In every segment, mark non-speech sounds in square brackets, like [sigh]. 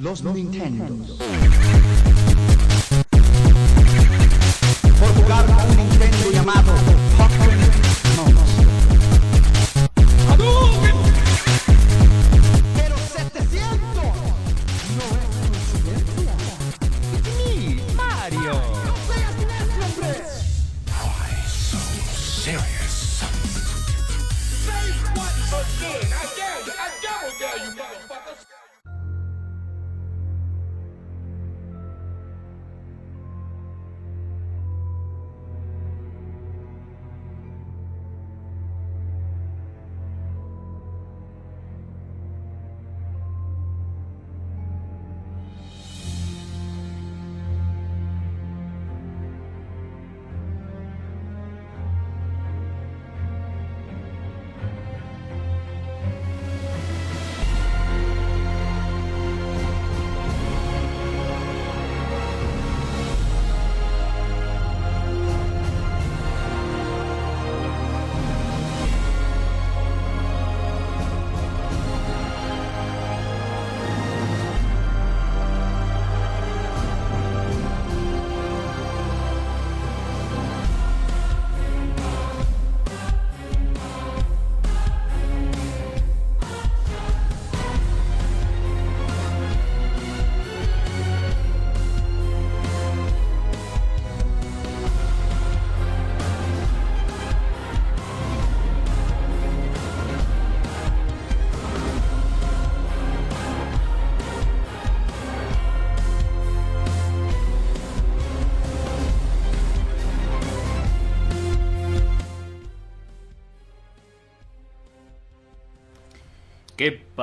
Los Nintendos. Por jugar con un Nintendo llamado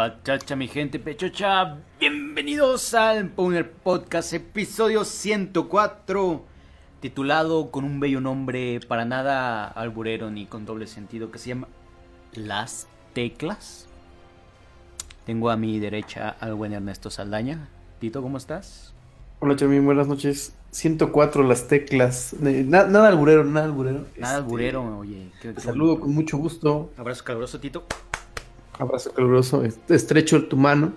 pachacha, mi gente pechocha? Bienvenidos al Powner Podcast, episodio 104, titulado con un bello nombre para nada alburero ni con doble sentido, que se llama Las Teclas. Tengo a mi derecha al buen Ernesto Saldaña. Tito, ¿cómo estás? Hola Chamín, buenas noches. 104 las teclas. Na- nada alburero, nada alburero. Nada Este, alburero, oye. qué- Te qué saludo con mucho gusto. Abrazo caluroso, Tito. Abrazo caluroso. est- Estrecho tu mano.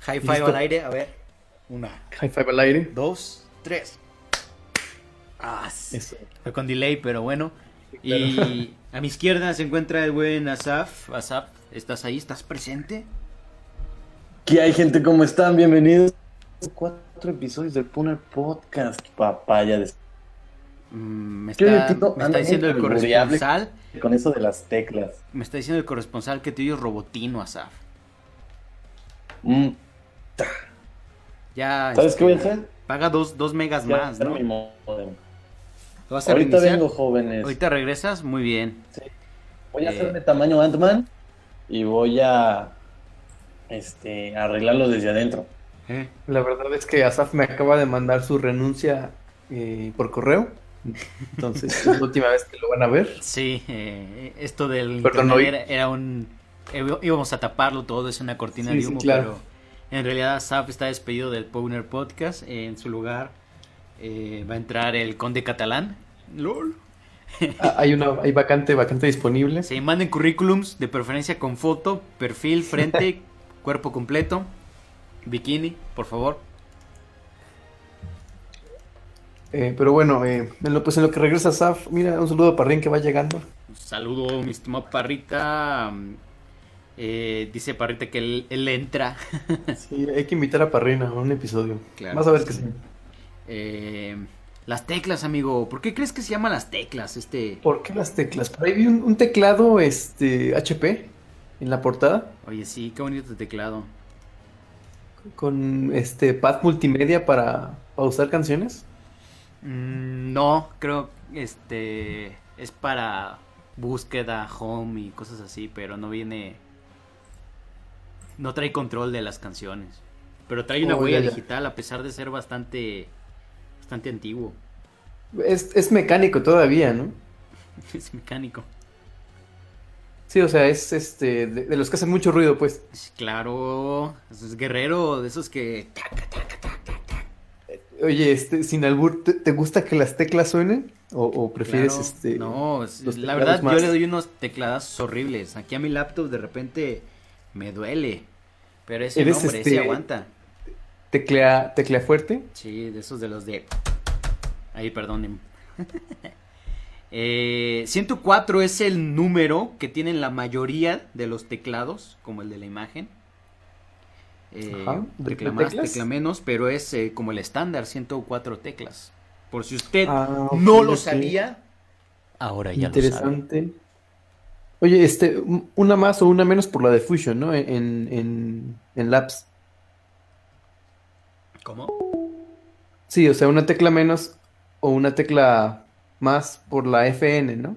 High five Listo. al aire, a ver. Una, High five al aire. dos, tres. Ah, sí. Eso. Fue con delay, pero bueno. claro. Y [laughs] a mi izquierda se encuentra el buen Asaf. Asaf, ¿estás ahí? ¿Estás presente? ¿Qué hay, gente? ¿Cómo están? Bienvenidos. Cuatro episodios del Puner Podcast, papaya. de- Mm, me ¿Qué, está, me está diciendo el corresponsal. Con eso de las teclas. Me está diciendo el corresponsal que tuyo es robotino, Asaf. Mm, Ya. ¿Sabes este, qué voy a hacer? Paga dos, dos megas Voy a más, ¿no? mi modem. ¿Lo vas a Ahorita reiniciar? vengo, jóvenes. ¿Ahorita regresas? Muy bien. Sí. Voy a Eh. hacerme tamaño Ant-Man y voy a este, arreglarlo desde adentro. ¿Eh? La verdad es que Asaf me acaba de mandar su renuncia eh, por correo. Entonces, es la última vez que lo van a ver. Sí, eh, esto del Perdón, internet hoy- era, era un... eh, íbamos a taparlo todo, es una cortina Sí, de sí, humo, claro. pero en realidad Asaf está despedido del Powner Podcast. eh, en su lugar eh, va a entrar el Conde Catalán. LOL. [laughs] Ah, hay una hay vacante, vacante disponible. Se manden currículums, de preferencia con foto, perfil, frente, [laughs] cuerpo completo, bikini, por favor. Eh, pero bueno, eh, en lo, pues en lo que regresa Asaf, mira, un saludo para Ren que va llegando. Un saludo, mi estimado Parrita. mm, eh, dice Parrita que él, él entra. [laughs] Sí, hay que invitar a Parrina a un episodio. Claro. Vas a ver que sí. Eh, las teclas, amigo. ¿Por qué crees que se llaman las teclas? Este. ¿Por qué las teclas? Por ahí vi un, un teclado este HP en la portada Oye, sí, qué bonito teclado. con este pad multimedia para pausar canciones. Mm, no, creo este es para búsqueda, home y cosas así, pero no viene. No trae control de las canciones. Pero trae una Oh, huella ya, ya. digital a pesar de ser bastante. bastante antiguo. Es, es mecánico todavía, ¿no? [laughs] Es mecánico. Sí, o sea, es este de, de los que hacen mucho ruido, pues. Claro, es guerrero, de esos que. Oye, este, sin albur, ¿te, te gusta que las teclas suenen? ¿O, o prefieres Claro, este? No, la verdad más- yo le doy unos teclados horribles. Aquí a mi laptop de repente me duele. Pero ese ¿Eres nombre, este- ese aguanta. Teclea, teclea fuerte. Sí, de esos de los de... Ahí, perdonen. [laughs] Eh, 104 es el número que tienen la mayoría de los teclados, como el de la imagen. Eh, Ajá, ¿de tecla más, teclas? tecla menos, pero es eh, como el estándar, 104 teclas. Por si usted Ah, no lo sabía, ahora ya lo sabe. Interesante. Oye, este, un- una más o una menos por la de Fusion, ¿no? En, en, en Labs. ¿Cómo? Sí, o sea, una tecla menos o una tecla más por la FN, ¿no?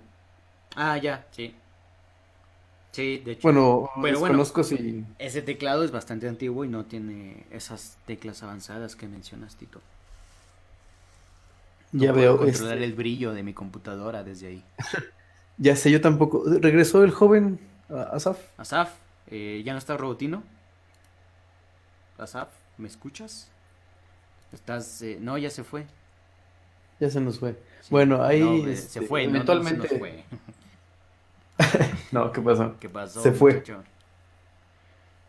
Ah, ya, sí. Sí, de hecho. Bueno, Pero bueno. si... Ese teclado es bastante antiguo y no tiene esas teclas avanzadas que mencionas, Tito. No Ya puedo veo, controlar este, el brillo de mi computadora desde ahí. [laughs] ya sé, yo tampoco. ¿Regresó el joven Asaf? Asaf, eh, ¿ya no está Robotino? Asaf, ¿me escuchas? Estás... eh, no, ya se fue. Ya se nos fue. Sí. Bueno, ahí, No, eh, este, se fue, ¿no? eventualmente- No se nos fue. [laughs] No, ¿qué pasó? ¿Qué pasó? Se fue. muchacho?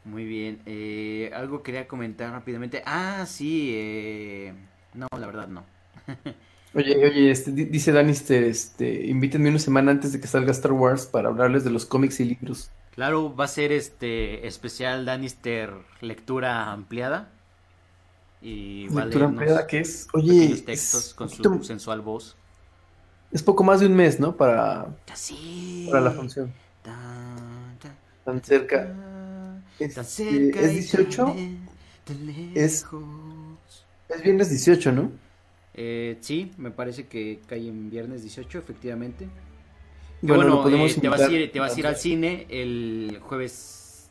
Muy bien. eh, algo quería comentar rápidamente. Ah, sí. eh, no, la verdad no. [laughs] Oye, oye, este, di- dice Danister, este, invítenme una semana antes de que salga Star Wars para hablarles de los cómics y libros. Claro, va a ser este especial Danister lectura ampliada. Y va Lectura ampliada que es, oye, textos es, con su sensual voz. es poco más de un mes, ¿no? Para, para la función. Tan, cerca. tan, Este, tan cerca ¿es y 18? tan, tan Es-. Es viernes 18, ¿no? Eh, sí, me parece que cae en viernes 18, efectivamente. Bueno, Bueno, podemos eh, te, vas a ir, te vas a ir al cine el jueves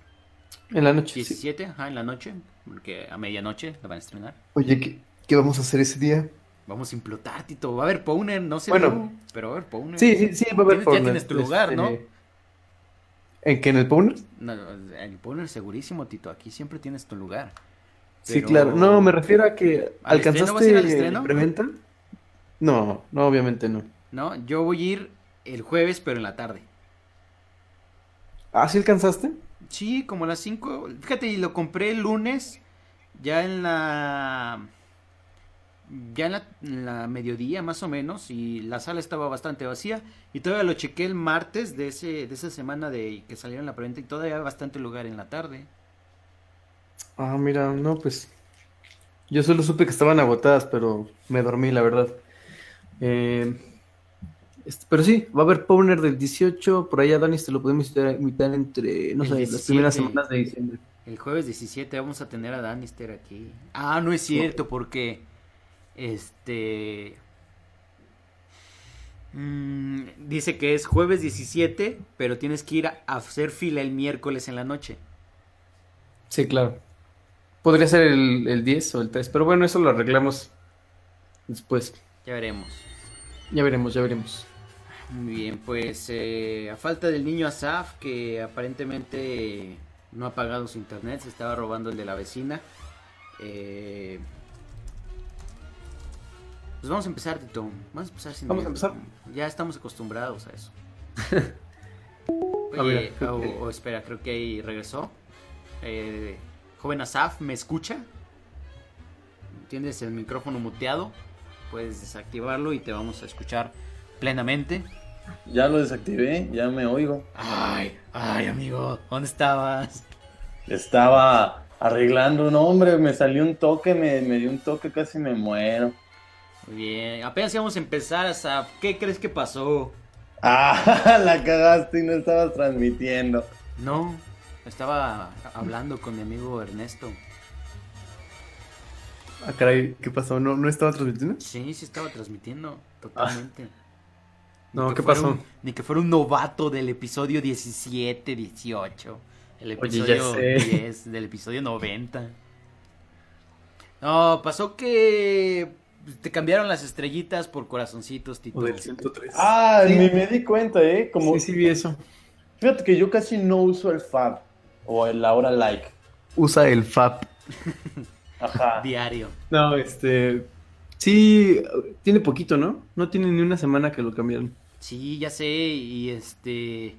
en la noche. sí. 17, ajá, en la noche, porque a medianoche la van a estrenar. Oye, ¿qué, qué vamos a hacer ese día? Vamos a implotar, Tito. Va a haber Powner, no sé Bueno. tú, pero va a haber Powner. Sí, sí, sí, va a haber Tienes- Ya Powner, tienes tu lugar, ¿no? ¿En qué? ¿En el Powner? No, el Powner segurísimo, Tito. Aquí siempre tienes tu lugar. Sí, claro. No, me refiero a que ¿Al alcanzaste el preventa. No, no, obviamente no. No, yo voy a ir el jueves, pero en la tarde. ¿Ah, sí alcanzaste? Sí, como a las 5. Fíjate, y lo compré el lunes, ya en la. Ya en la, en la mediodía más o menos, y la sala estaba bastante vacía. Y todavía lo chequé el martes de ese de esa semana de que salieron la preventa y todavía había bastante lugar en la tarde. Ah, mira, no, pues. Yo solo supe que estaban agotadas, pero me dormí, la verdad. Eh, pero sí, va a haber Powner del 18. Por allá, Dani, te lo podemos invitar, entre, no El sé, las 17. primeras semanas de diciembre. El jueves 17 vamos a tener a Danister aquí. Ah, no es cierto, porque. Este. mm, dice que es jueves 17, pero tienes que ir a hacer fila el miércoles en la noche. Sí, claro. Podría ser el, el 10 o el 3, pero bueno, eso lo arreglamos después. Ya veremos. Ya veremos, ya veremos. Muy bien, pues eh, a falta del niño Asaf, que aparentemente no ha pagado su internet, se estaba robando el de la vecina. Eh, pues vamos a empezar, Tito. Vamos a empezar sin Vamos a empezar. Ya estamos acostumbrados a eso. [laughs] A Oye, ver, creo o, que- o espera, creo que ahí regresó. Eh, joven Asaf, ¿me escucha? Tienes el micrófono muteado. Puedes desactivarlo y te vamos a escuchar plenamente. Ya lo desactivé, ya me oigo. Ay, ay, amigo, ¿dónde estabas? Estaba arreglando un hombre, me salió un toque, me, me dio un toque, casi me muero. Muy bien, apenas íbamos a empezar, Asaf. ¿Qué crees que pasó? Ah, [laughs] la cagaste y no estabas transmitiendo. No, estaba hablando con mi amigo Ernesto. Ah, caray, ¿qué pasó? ¿No, no estaba transmitiendo? Sí, sí estaba transmitiendo, totalmente. Ni No, ¿qué pasó? un- ni que fuera un novato del episodio 17, 18. El Oye, ya episodio sé. 10, del episodio 90. No, pasó que te cambiaron las estrellitas por corazoncitos, Tito. O del 103. Ah, Sí. ni me di cuenta, ¿eh? Como, Sí, sí vi eso. Fíjate que yo casi no uso el Fab o el ahora like. Usa el FAP. Ajá. [laughs] Diario. No, este. Sí, tiene poquito, ¿no? No tiene ni una semana que lo cambiaron. Sí, ya sé, y este...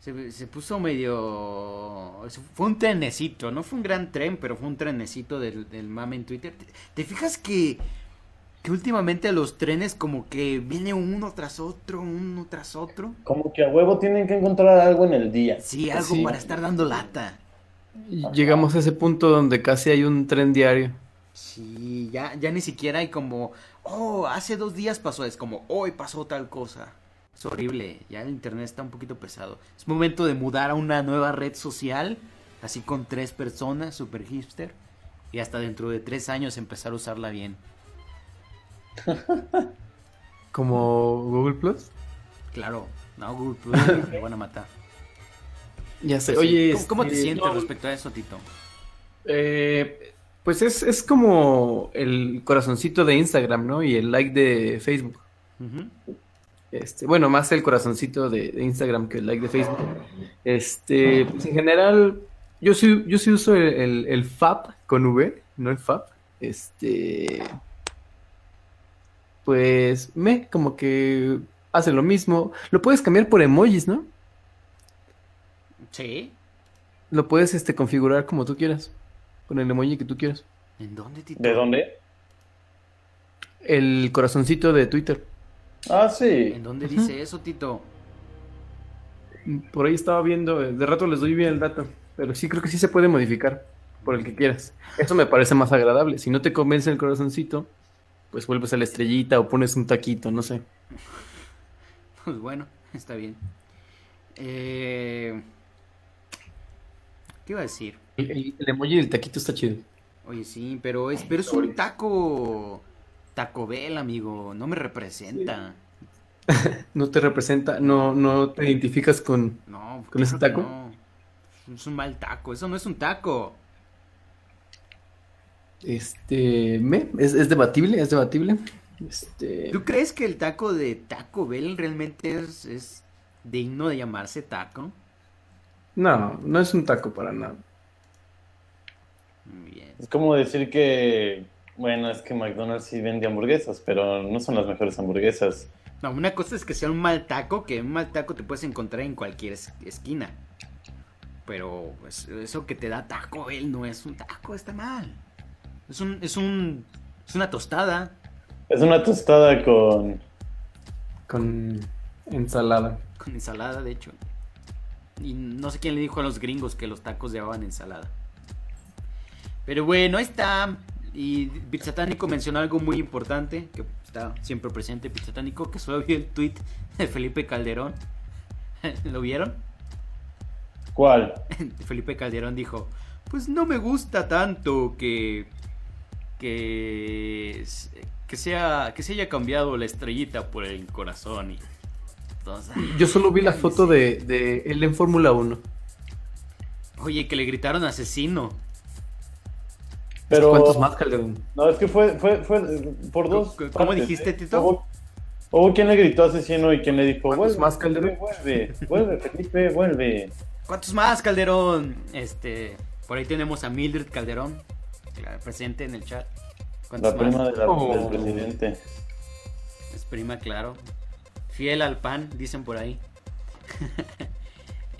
Se, se puso medio... Fue un trenecito, no fue un gran tren, pero fue un trenecito del, del mame en Twitter. ¿Te, te fijas que, que últimamente los trenes como que viene uno tras otro, uno tras otro? Como que a huevo tienen que encontrar algo en el día. Sí, algo Sí. para estar dando lata. Y Llegamos a ese punto donde casi hay un tren diario. Sí, ya, ya ni siquiera hay como, oh, hace dos días pasó, es como, hoy pasó tal cosa. Es horrible, ya el internet está un poquito pesado. Es momento de mudar a una nueva red social, así con tres personas, super hipster, y hasta dentro de tres años empezar a usarla bien. [laughs] Como Google Plus. Claro, no, Google Plus [laughs] me van a matar. Ya sé. Oye, ¿Cómo, cómo te este, sientes no, respecto a eso, Tito? eh, pues es, es como el corazoncito de Instagram, ¿no? Y el like de Facebook. Este, bueno, más el corazoncito de, de Instagram que el like de Facebook. Este, pues en general, yo sí, yo sí uso el, el, el FAP con V, no el FAP. Este, pues me, como que hace lo mismo. Lo puedes cambiar por emojis, ¿no? Sí. Lo puedes este, configurar como tú quieras, con el emoji que tú quieras. ¿En dónde, Tito? ¿De dónde? El corazoncito de Twitter. Ah, sí. ¿En dónde dice eso, Tito? Por ahí estaba viendo, eh, de rato les doy bien el dato, pero sí creo que sí se puede modificar por el que quieras. Eso me parece más agradable. Si no te convence el corazoncito, pues vuelves a la estrellita o pones un taquito, no sé. [laughs] Pues bueno, está bien. Eh... ¿Qué iba a decir? El, el- el emoji del taquito está chido. Oye, sí, pero es, pero es un taco. Taco Bell, amigo. No me representa. [laughs] No te representa, no, no te identificas con... No, ¿Con ese taco? no. Es un mal taco. Eso no es un taco. Este, me, es, es debatible, es debatible. Este, ¿Tú crees que el taco de Taco Bell realmente es, es digno de llamarse taco? no, no es un taco para nada. Bien. Es como decir que, bueno, es que McDonald's sí vende hamburguesas, pero no son las mejores hamburguesas. No, una cosa es que sea un mal taco, que un mal taco te puedes encontrar en cualquier es- esquina. Pero pues, eso que te da Taco Bell no es un taco, está mal. Es un, es un, es una tostada Es una tostada con... Con ensalada. con ensalada, de hecho. Y no sé quién le dijo a los gringos que los tacos llevaban ensalada. Pero bueno, ahí está. Y Pizzatánico mencionó algo muy importante, que está siempre presente Pizzatánico, que solo vio el tweet de Felipe Calderón. [laughs] ¿Lo vieron? ¿Cuál? [laughs] Felipe Calderón dijo, pues no me gusta tanto que que que sea que se haya cambiado la estrellita por el corazón y entonces, Yo solo vi la foto de, de él en Fórmula 1. Oye, que le gritaron asesino. Pero... ¿Cuántos más, Calderón? No, es que fue, fue, fue por dos. ¿Cómo- partes, dijiste, ¿eh? Tito? Hubo, hubo quien le gritó asesino y quien le dijo, ¿Cuántos vuelve, más, Calderón? Vuelve, vuelve, Felipe, vuelve. ¿Cuántos más, Calderón? Este, por ahí tenemos a Mildred Calderón, presente en el chat. ¿Cuántos La más? prima de la- Oh. del presidente. Es prima, claro. Fiel al pan, dicen por ahí. [laughs]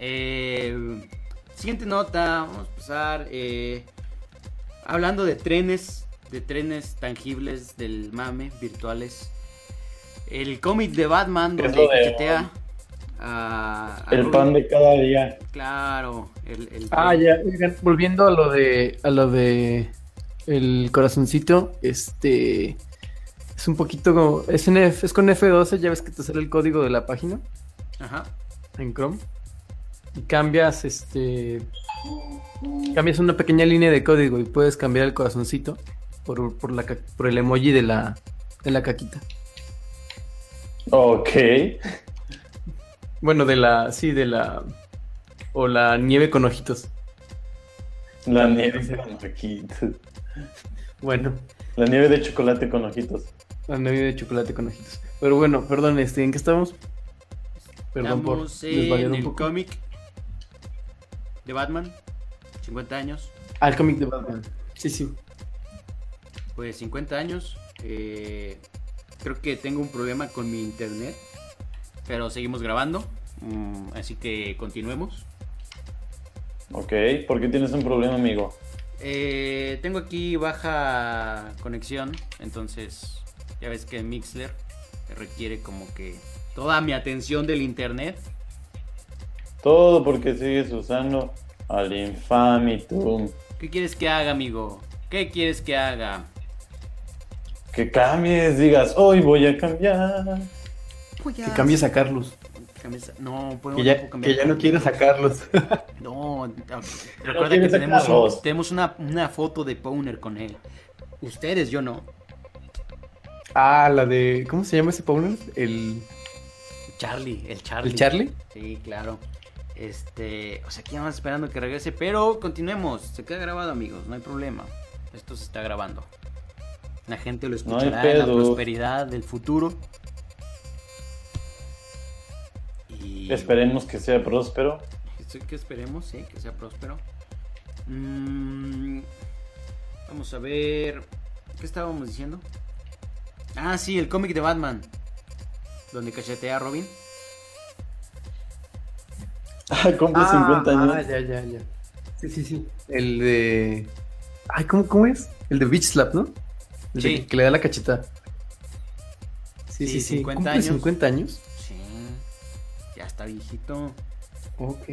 Eh, siguiente nota, vamos a pasar. eh, hablando de trenes, de trenes tangibles del mame, virtuales. El cómic de Batman, donde de- cachetea a, a El pan de cada día. Claro, el, el Ah, ya, volviendo a lo de a lo de el corazoncito, este es un poquito como es, en F- es con F12, ya ves que te sale el código de la página Ajá. en Chrome y cambias este cambias una pequeña línea de código y puedes cambiar el corazoncito por, por la por el emoji de la de la caquita. Ok. Bueno, de la sí, de la o la nieve con ojitos. La nieve con ojitos. [laughs] Bueno, La nieve de chocolate con ojitos. la nieve de chocolate con ojitos. Pero bueno, perdón, este, ¿en qué estamos? Perdón por Estamos desvariar en un el cómic de Batman, 50 años. Ah, el cómic de Batman. Sí, sí. Pues 50 años. eh, creo que tengo un problema con mi internet. Pero seguimos grabando. Mm, así que continuemos. Ok, ¿por qué tienes un problema, amigo? Eh, tengo aquí baja conexión, entonces ya ves que Mixler requiere como que toda mi atención del internet. Todo porque sigues usando al Infamitum. ¿Qué quieres que haga, amigo? ¿Qué quieres que haga? Que cambies, digas, hoy voy a cambiar. Que cambies a Carlos. No, puedo, Que no ya, puedo cambiar. que ya no quieres a Carlos. [laughs] No, ah, recuerda que tenemos, sacarlos. un- tenemos una, una foto de Powner con él. Ustedes, yo no. ah, la de. ¿Cómo se llama ese Powner? El. Charlie, el Charlie. ¿El Charlie? Sí, claro. Este, o sea, aquí vamos esperando que regrese, pero continuemos. Se queda grabado, amigos, no hay problema. Esto se está grabando. La gente lo No escuchará en la prosperidad del futuro. Y Esperemos que sea próspero. Que esperemos, sí, que sea próspero. Mm, vamos a ver. ¿Qué estábamos diciendo? Ah, sí, el cómic de Batman. Donde cachetea a Robin. [laughs] Ah, cumple 50 años. Ah, ya, ya, ya. Sí, sí, sí. El de. Ay, ¿cómo, cómo es? El de Beach Slap, ¿no? El de Sí. que, que le da la cacheta. Sí, Sí, sí, sí. 50 ¿Cumple años. 50 años? Está viejito. Ok.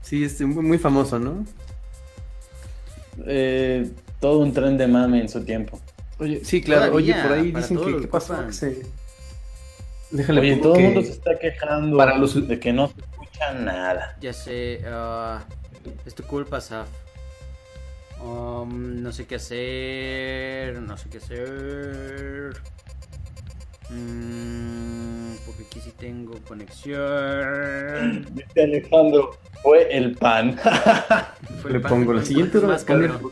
Sí, es muy, muy famoso, ¿no? Eh, todo un tren de mame en su tiempo. Oye, sí, claro. Todavía, Oye, por ahí dicen que qué pasó. Que se... Déjale Oye, todo el que- mundo se está quejando Para los- de que no se escucha nada. Ya sé. ah, es tu culpa, Saf. Um, no sé qué hacer. No sé qué hacer. Mm, porque aquí sí tengo conexión. [laughs] Dice Alejandro, fue el pan. [laughs] Fue Le el pan- pongo la el siguiente más cabrón.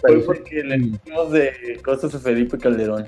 Fue porque le dijimos de cosas a Felipe Calderón.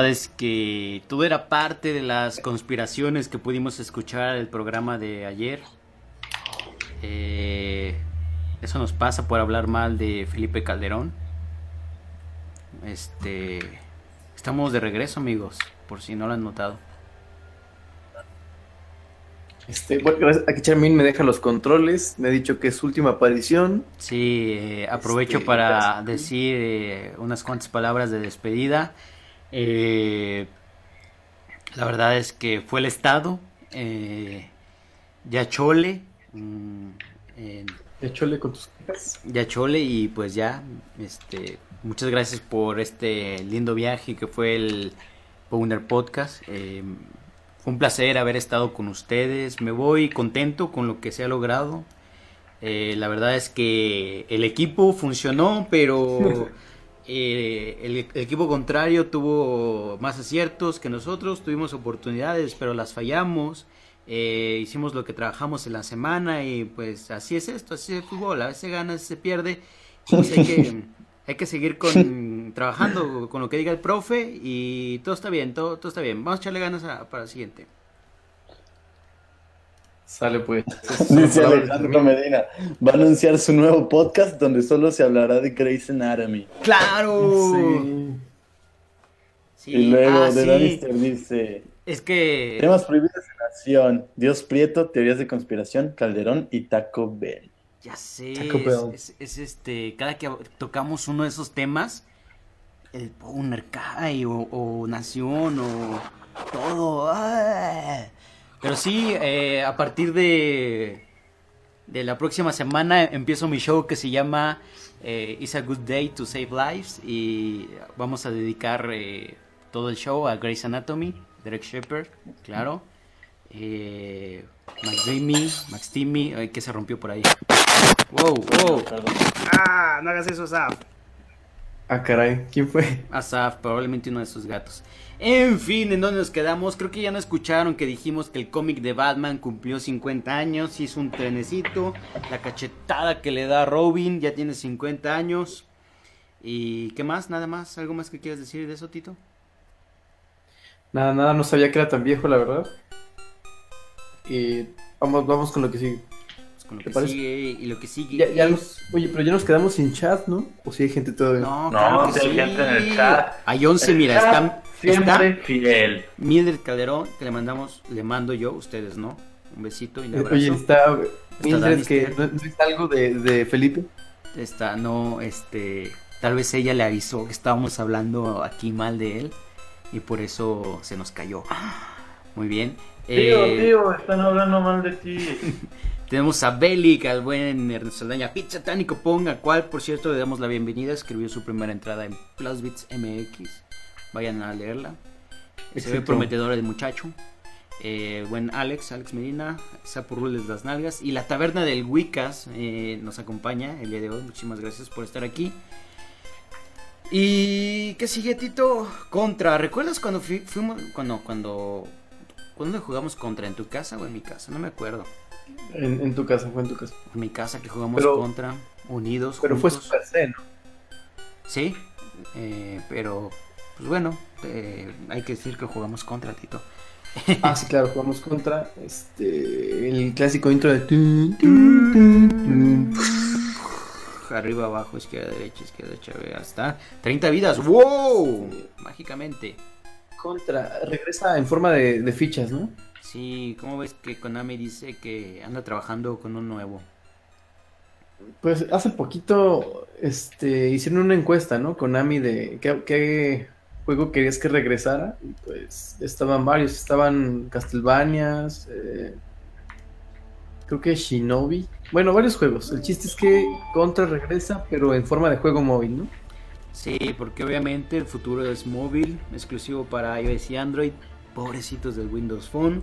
Verdad es que todo era parte de las conspiraciones que pudimos escuchar el programa de ayer. Eh, eso nos pasa por hablar mal de Felipe Calderón. Este, estamos de regreso, amigos, por si no lo han notado. Este, bueno, gracias. Aquí Charmin me deja los controles. Me ha dicho que es su última aparición. Sí, eh, aprovecho Este, para gracias. decir eh, unas cuantas palabras de despedida. Eh, la verdad es que fue el Estado, eh, Yachole, mm, en Échale con tus quejas. Yachole y pues ya, este, muchas gracias por este lindo viaje que fue el Powner Podcast. Eh, fue un placer haber estado con ustedes. Me voy contento con lo que se ha logrado. Eh, la verdad es que el equipo funcionó, pero [laughs] eh, el, el equipo contrario tuvo más aciertos que nosotros. Tuvimos oportunidades, pero las fallamos. Eh, hicimos lo que trabajamos en la semana y pues así es esto, así es el fútbol. A veces se gana, a veces se pierde. Pues hay que, [laughs] hay que seguir con, trabajando con lo que diga el profe y todo está bien, todo, todo está bien. Vamos a echarle ganas a- para el siguiente. Sale pues. [laughs] Dice Alejandro. Medina, va a anunciar su nuevo podcast donde solo se hablará de Grey's Anatomy. ¡Claro! Sí. Sí, y luego ah, de sí. Dice, Es que temas prohibidos en acción, Dios Prieto, teorías de conspiración, Calderón y Taco Bell. Ya sé, Taco es, Bell. es- es este, cada que tocamos uno de esos temas, el Powner cae, o, o Nación, o todo. ¡ah! Pero sí, eh, a partir de, de la próxima semana empiezo mi show que se llama eh, It's a Good Day to Save Lives y vamos a dedicar eh, todo el show a Grey's Anatomy, Derek Shepard, claro. Eh, Max Dreamy, Max Timmy, que se rompió por ahí. Wow, wow. Ah, no hagas eso, Asaf. Ah, caray, ¿quién fue? Asaf, probablemente uno de sus gatos. En fin, ¿en dónde nos quedamos? Creo que ya no escucharon que dijimos que el cómic de Batman cumplió 50 años, hizo un trenecito, la cachetada que le da a Robin ya tiene 50 años. ¿Y qué más? ¿Nada más? ¿Algo más que quieras decir de eso, Tito? Nada, nada, no sabía que era tan viejo, la verdad. Y vamos, vamos con lo que sigue. Con lo ¿Te que parece? sigue y lo que sigue. Ya, ya nos- oye, pero ya nos quedamos sin chat, ¿no? O si hay gente todavía. No, No, claro que sí hay sí. gente en el chat. Hay 11, El mira, chat está, Siempre está fiel. Mildred Calderón, que le mandamos, le mando yo, ustedes no. Un besito y un Eh, abrazo. Oye, está Mildred, Danister. que no, no es algo de, de Felipe. Está, no, este, tal vez ella le avisó que estábamos hablando aquí mal de él y por eso se nos cayó. Muy bien. Tío, Eh, tío, están hablando mal de ti. [laughs] Tenemos a Belic, al buen Ernesto Saldaña, Pizza Tánico Ponga, cual por cierto le damos la bienvenida, escribió su primera entrada en Plusbits MX. Vayan a leerla. Se ve Exacto. prometedor el muchacho. Eh, buen Alex, Alex Medina, Rules las nalgas. Y la taberna del Wicas eh, nos acompaña el día de hoy. Muchísimas gracias por estar aquí. ¿Y qué sigue, Tito? Contra. ¿Recuerdas cuando fui- fuimos. Cuando. Cuando. ¿Cuándo jugamos contra? ¿En tu casa o en mi casa? No me acuerdo. En, en tu casa, fue en tu casa. En mi casa que jugamos Pero- contra. Unidos. Pero fue juntos. Super C, ¿no? Sí. eh, pero. Pues bueno. eh, hay que decir que jugamos contra, Tito. [laughs] Ah, sí, claro, jugamos contra este el clásico intro de tun, tun, tun, tun. Arriba, abajo, izquierda, derecha, izquierda, derecha, hasta 30 vidas. ¡Wow! Mágicamente. Contra regresa en forma de, de fichas, ¿no? Sí, ¿cómo ves que Konami dice que anda trabajando con un nuevo? Pues hace poquito este hicieron una encuesta, ¿no? Konami de qué, qué juego querías que regresara y pues estaban varios, estaban Castlevanias, eh, creo que Shinobi, bueno, varios juegos. El chiste es que Contra regresa, pero en forma de juego móvil, ¿no? Sí, porque obviamente el futuro es móvil, exclusivo para iOS y Android. Pobrecitos del Windows Phone.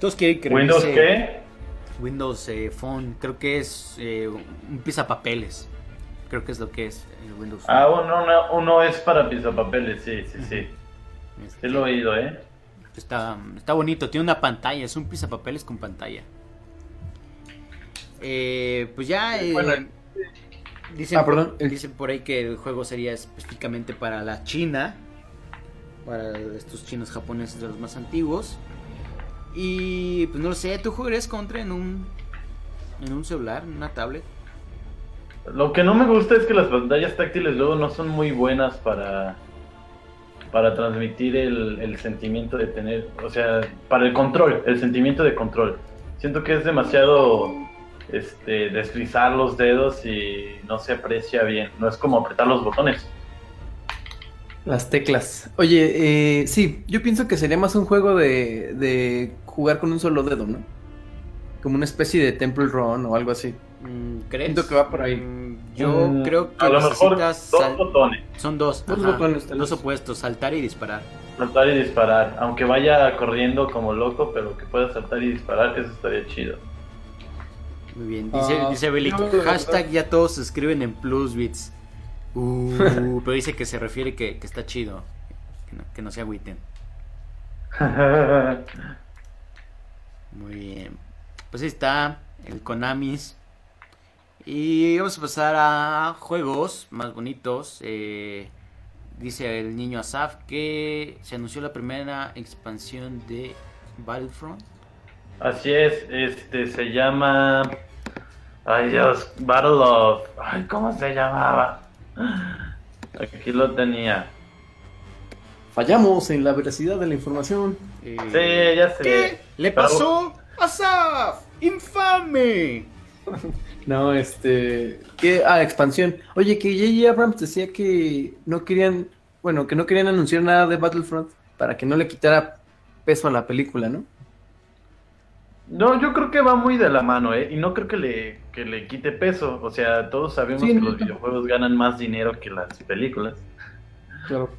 Todos quieren que ¿Windows qué? Windows eh, Phone, creo que es eh, un pisapapeles. Creo que es lo que es el Windows Phone. Ah, uno, uno, uno es para pisapapeles, sí, sí, sí. Este, Sí lo he oído, ¿eh? Está, está bonito, tiene una pantalla, es un pisapapeles con pantalla. Eh, pues ya, eh, Bueno, dicen, ah, perdón, el- dicen por ahí que el juego sería específicamente para la China, para estos chinos japoneses de los más antiguos. Y pues no lo sé, ¿tú jugarías contra en un, en un celular, en una tablet? Lo que no me gusta es que las pantallas táctiles luego no son muy buenas para para transmitir el, el sentimiento de tener, o sea, para el control, el sentimiento de control. Siento que es demasiado este deslizar los dedos y no se aprecia bien. No es como apretar los botones. Las teclas. Oye, eh, sí, yo pienso que sería más un juego de, de jugar con un solo dedo, ¿no? Como una especie de Temple Run o algo así. Mm, ¿Crees? Siento que va por ahí. Mm, Yo Mm, creo que a lo mejor dos botones, Son dos, Dos ajá, botones, dos opuestos, saltar y disparar. saltar y disparar. Aunque vaya corriendo como loco, pero que pueda saltar y disparar, eso estaría chido. Muy bien, dice, Ah, dice hashtag ya todos se escriben en plusbits. Uh, pero dice que se refiere que, que está chido, que no, que no se agüiten. Muy bien, pues ahí está el Konamis. Y vamos a pasar a juegos más bonitos. Eh, dice el niño Asaf que se anunció la primera expansión de Battlefront. Así es, este se llama. Ay Dios, Battle of. Ay, ¿cómo se llamaba? Aquí lo tenía. Fallamos en la veracidad de la información. Eh, Sí, ya sé. ¿Qué le pasó a Saf? ¡Infame! [laughs] No, este. ¿qué? Ah, expansión. Oye, que J.J. Abrams decía que no querían. Bueno, que no querían anunciar nada de Battlefront para que no le quitara peso a la película, ¿no? No, yo creo que va muy de la mano, ¿eh? Y no creo que le, que le quite peso. O sea, todos sabemos Sí, que no, los videojuegos ganan más dinero que las películas. Claro.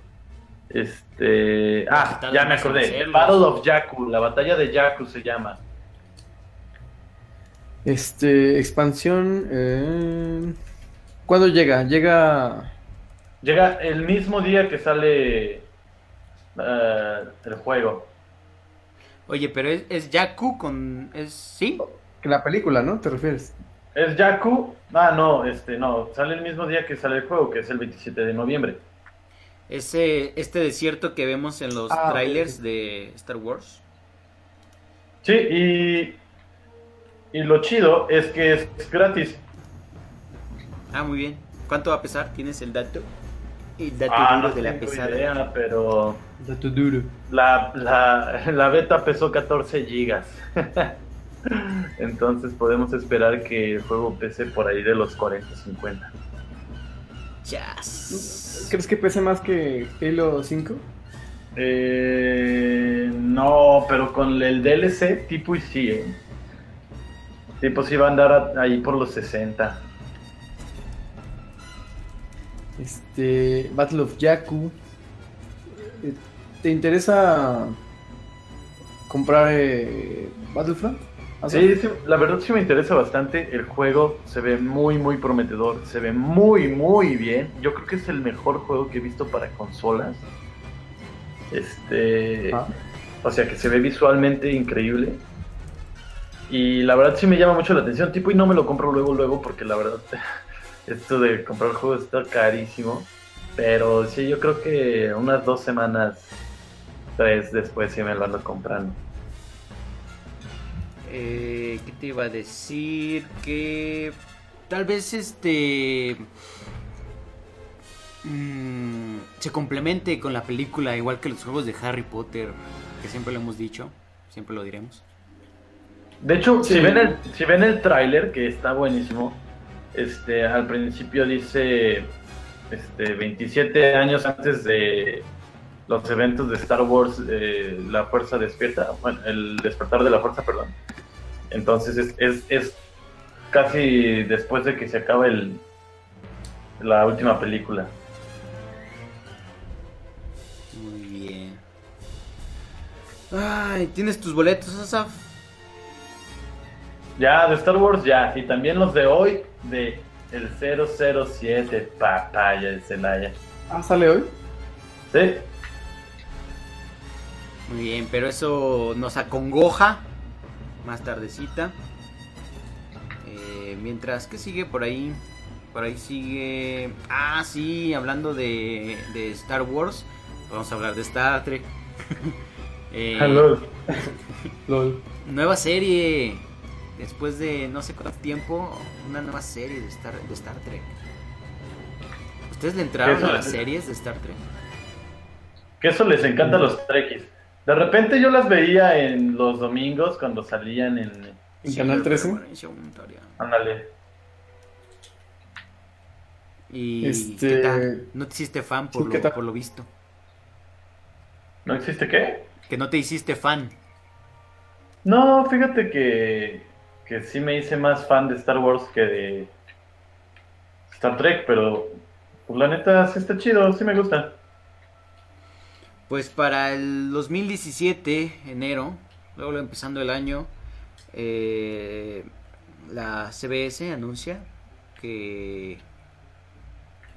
Este. Ah, ya me acordé. Battle of Jakku, la batalla de Jakku se llama. Este, expansión. Eh... ¿Cuándo llega? Llega. Llega el mismo día que sale eh, el juego. Oye, pero es, es Yaku con... Es, ¿Sí? La película, ¿no? ¿Te refieres? ¿Es Jakku? Ah, no, este, no. Sale el mismo día que sale el juego, que es el 27 de noviembre. Ese, este desierto que vemos en los Ah, trailers de Star Wars. Sí, y. Y lo chido es que es gratis. Ah, muy bien. ¿Cuánto va a pesar? ¿Tienes el dato? El dato Ah, duro no de la tengo pesada. idea, pero Dato duro. la, la, la beta pesó 14 gigas. [laughs] Entonces podemos esperar que el juego pese por ahí de los 40, 50. Chas. ¿Crees que pese más que Halo 5? Eh, no, pero con el DLC tipo y sí, ¿eh? Tipo sí va a andar ahí por los 60. Este. Battle of Jakku. Eh, ¿Te interesa comprar eh, Battlefront? ¿Has- Sí, sí, la verdad sí me interesa bastante. El juego se ve muy, muy prometedor. Se ve muy, muy bien. Yo creo que es el mejor juego que he visto para consolas. Este. Ah. O sea, que se ve visualmente increíble. Y la verdad sí me llama mucho la atención. Tipo, y no me lo compro luego, luego, porque la verdad, [laughs] esto de comprar juegos está carísimo. Pero sí, yo creo que unas dos semanas, tres después sí me lo ando comprando. Eh, ¿Qué te iba a decir? Que tal vez este mm, se complemente con la película, igual que los juegos de Harry Potter, que siempre lo hemos dicho, siempre lo diremos. De hecho, Sí. si ven el, si ven el tráiler, que está buenísimo, este, al principio dice este, 27 años antes de los eventos de Star Wars, eh, la fuerza despierta, bueno, el despertar de la fuerza, perdón. Entonces es, es, es casi después de que se acaba el, la última película. Muy bien. Ay, ¿tienes tus boletos, Asaf? Ya, de Star Wars ya, y también los de hoy de el 007, papaya de Celaya. Ah, ¿sale hoy? ¿Sí? Muy bien, pero eso nos acongoja más tardecita. Eh, mientras, ¿qué sigue por ahí? Por ahí sigue... Ah, sí, hablando de, de Star Wars. Vamos a hablar de Star Trek. [laughs] Eh, Hello. [laughs] LOL. Nueva serie. Después de no sé cuánto tiempo, una nueva serie de Star, de Star Trek. ¿Ustedes le entraron Eso a las es- series de Star Trek? Que eso les encanta a los trekkies. De repente yo las veía en los domingos cuando salían en... ¿En Canal 13? Permanencia voluntaria. Ándale. ¿Y Este- qué tal? ¿No te hiciste fan por, Sí, ¿qué lo, por lo visto? ¿No existe qué? Que no te hiciste fan. No, fíjate que, que sí me hice más fan de Star Wars que de Star Trek, pero pues, la neta sí está chido, sí me gusta. Pues para el 2017, enero, luego empezando el año, eh, la CBS anuncia que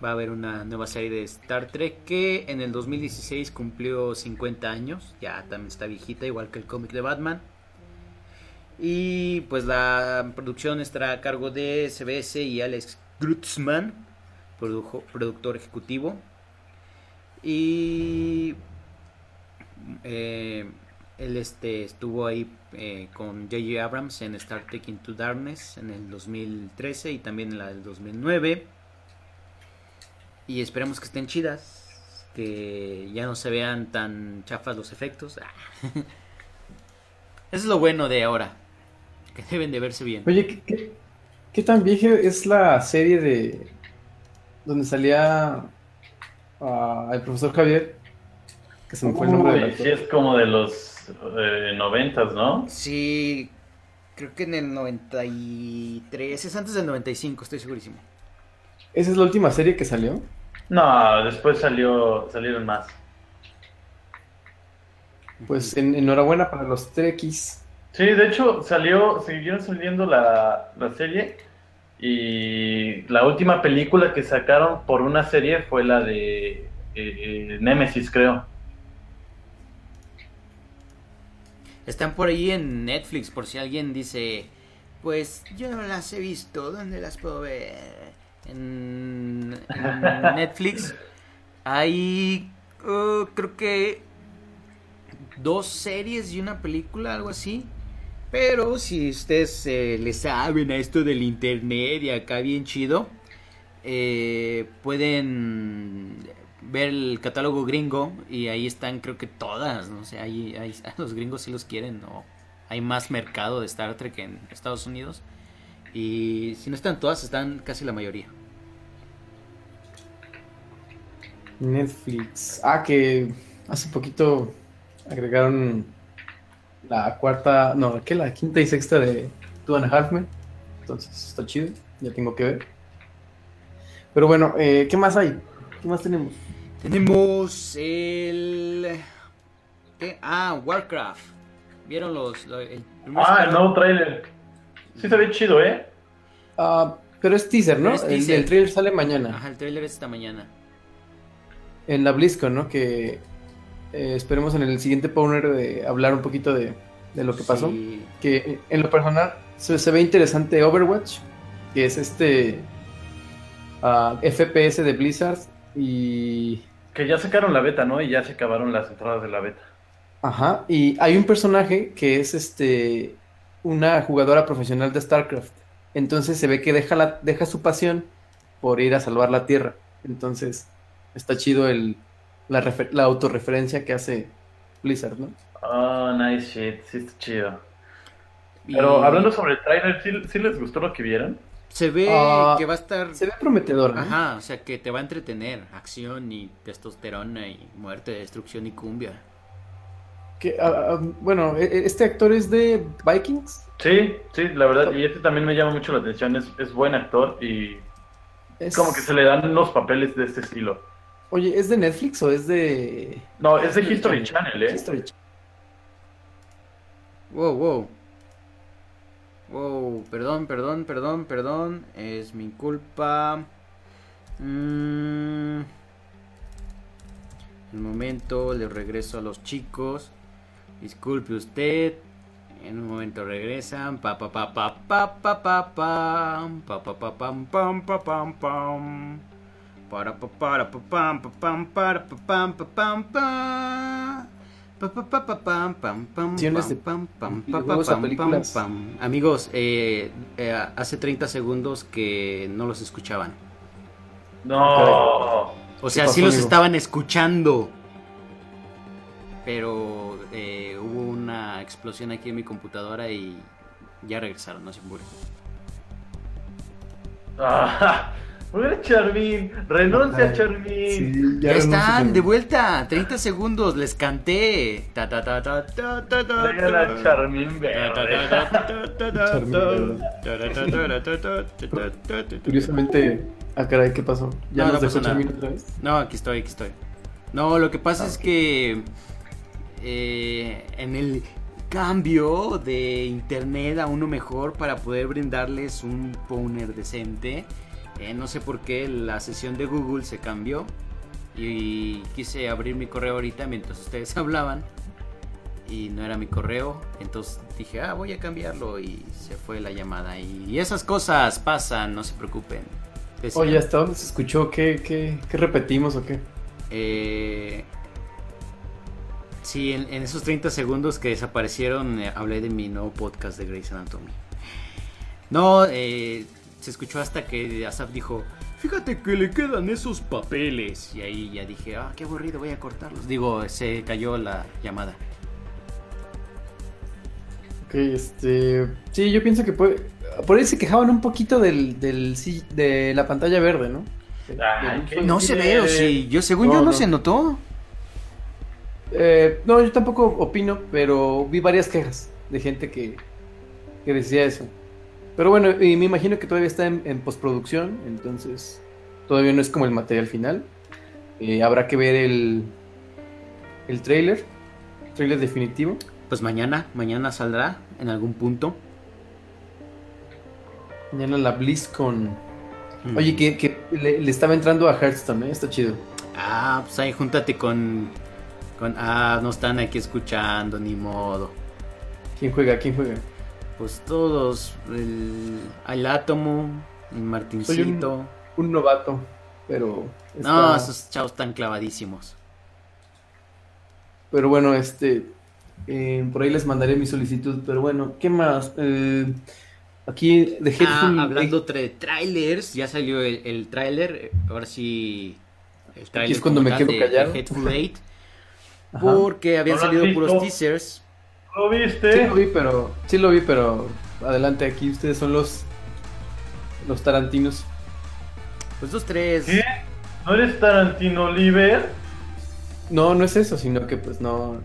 va a haber una nueva serie de Star Trek que en el 2016 cumplió 50 años, ya también está viejita, igual que el cómic de Batman. Y pues la producción estará a cargo de CBS y Alex Grutzman, produjo- productor ejecutivo. Y eh, él este, estuvo ahí eh, con J.J. Abrams en Star Trek Into Darkness en el 2013 y también en la del 2009. Y esperemos que estén chidas, que ya no se vean tan chafas los efectos. Eso [laughs] es lo bueno de ahora, que deben de verse bien. Oye, ¿qué, qué, qué tan vieja es la serie de donde salía ah, el profesor Javier? Que se me fue el nombre del Uy, actor. es como de los eh, noventas, ¿no? Sí, Creo que en el 93, es antes del 95, estoy segurísimo. ¿Esa es la última serie que salió? No, después salió, salieron más. Pues en- enhorabuena para los Trekkies. Sí, de hecho salió, siguieron saliendo la, la serie y la última película que sacaron por una serie fue la de eh, eh, Nemesis, creo. Están por ahí en Netflix, por si alguien dice, pues yo no las he visto, ¿dónde las puedo ver? En, en [laughs] Netflix hay, uh, creo que dos series y una película, algo así. Pero si ustedes eh, le saben a esto del internet y acá bien chido, eh, pueden ver el catálogo gringo y ahí están creo que todas, no sé, ahí, ahí- [laughs] los gringos sí los quieren, ¿no? Hay más mercado de Star Trek en Estados Unidos y si no están todas, están casi la mayoría. Netflix. Ah, que hace poquito agregaron la cuarta, no, que la quinta y sexta de Two and a Half Men. Entonces está chido, ya tengo que ver. Pero bueno, eh, ¿qué más hay? ¿Qué más tenemos? Tenemos el... ¿qué? Ah, Warcraft. ¿Vieron los... lo- el primer Ah, el nuevo trailer. Sí se ve chido, ¿eh? Ah, pero es teaser, ¿no? Pero es El, teaser. el trailer sale mañana Ajá, el trailer es esta mañana. en la BlizzCon, ¿no? Que eh, esperemos en el siguiente Powner de hablar un poquito de, de lo que pasó. Sí. que en lo personal se, se ve interesante Overwatch, que es este ah, FPS de Blizzard y Que ya sacaron la beta, ¿no? Y ya se acabaron las entradas de la beta. ajá, y hay un personaje que es este una jugadora profesional de StarCraft. Entonces se ve que deja la deja su pasión por ir a salvar la Tierra. Entonces está chido el la, refer- la autorreferencia que hace Blizzard, ¿no? Oh, nice shit, sí está chido. Pero Y hablando sobre el trailer, ¿sí, sí les gustó lo que vieron? Se ve Ah, que va a estar... Se ve prometedor, ¿no? Ajá, o sea que te va a entretener. Acción y testosterona y muerte, destrucción y cumbia. Que, ah, ah, bueno, e- e- este actor es de Vikings. Sí, sí, la verdad, y este también me llama mucho la atención, es, es buen actor y Es- como que se le dan los papeles de este estilo. Oye, ¿es de Netflix o es de No, es de History Channel, ¿eh? History Channel? Wow, wow. Wow, perdón, perdón, perdón, perdón. Es mi culpa. Mm. Un momento, le regreso a los chicos. Disculpe usted. En un momento regresan. Pa pa pa pa pa pa pa pam. Pa pa pa pam pam pa pam pam. Para pa para pa pam pa pam para pa pam pa pam pa. Pa, pa, pa, pa, pam, pam, pam, pam, de pam, pam, pam, pam, pam. Amigos, eh, eh, hace 30 segundos que no los escuchaban. No. O sea, sí los amigo? estaban escuchando. Pero eh, hubo una explosión aquí en mi computadora y ya regresaron, no se apuren. Ah, [laughs] muere Charmin, renuncia Ay, Charmin. Sí, Ya, están, de vuelta. 30 segundos, les canté. Ta, ta, ta, ta, ta, ta, ta. Charmin verde. Curiosamente, ah, caray, ¿qué pasó? ¿Ya No, nos no dejó pasó nada. Charmin otra vez? No, aquí estoy, aquí estoy. No, lo que pasa es que eh, en el cambio de internet a uno mejor para poder brindarles un powner decente, eh, no sé por qué la sesión de Google se cambió y quise abrir mi correo ahorita mientras ustedes [laughs] hablaban y no era mi correo, entonces dije, ah, voy a cambiarlo y se fue la llamada y esas cosas pasan, no se preocupen. Decían- Oye, ¿hasta dónde se escuchó? ¿Qué, qué, qué repetimos o qué? Eh, sí, en, en esos 30 segundos que desaparecieron eh, hablé de mi nuevo podcast de Grey's Anatomy. No, eh, se escuchó hasta que Asaf dijo, fíjate que le quedan esos papeles. Y ahí ya dije, ah, qué aburrido, voy a cortarlos. Digo, se cayó la llamada. Ok, este... Sí, yo pienso que puede... Por ahí se quejaban un poquito del, del, sí, de la pantalla verde, ¿no? Ay, uso- No se ve, o sí, yo según No, yo no, no. se notó. Eh, no, yo tampoco opino, pero vi varias quejas de gente que, que decía eso. Pero bueno, y me imagino que todavía está en, en postproducción, entonces todavía no es como el material final. Eh, habrá que ver el, el trailer, trailer definitivo. Pues mañana, mañana saldrá en algún punto. Mañana la BlizzCon. Mm. Oye, que, que le, le estaba entrando a Hearthstone, ¿eh? está chido. Ah, pues ahí júntate con, con... Ah, no están aquí escuchando, ni modo. ¿Quién juega? ¿Quién juega? Pues todos, el, el Átomo, el Martincito. Un novato, pero... No, esos chavos están clavadísimos. Pero bueno, este. eh, por ahí les mandaré mi solicitud. Pero bueno, ¿qué más? Eh, aquí de Ah, hablando de trailers, ya salió el, el tráiler, ahora sí... El tráiler es cuando me quedo de- callado. [laughs] porque habían ¿No lo has salido puros teasers. ¿Lo Sí viste? lo vi, pero. Sí lo vi, pero. Adelante, aquí ustedes son los. Los tarantinos. Pues dos, tres... ¿Qué? ¿No eres Tarantino Oliver? No, no es eso, sino que pues no.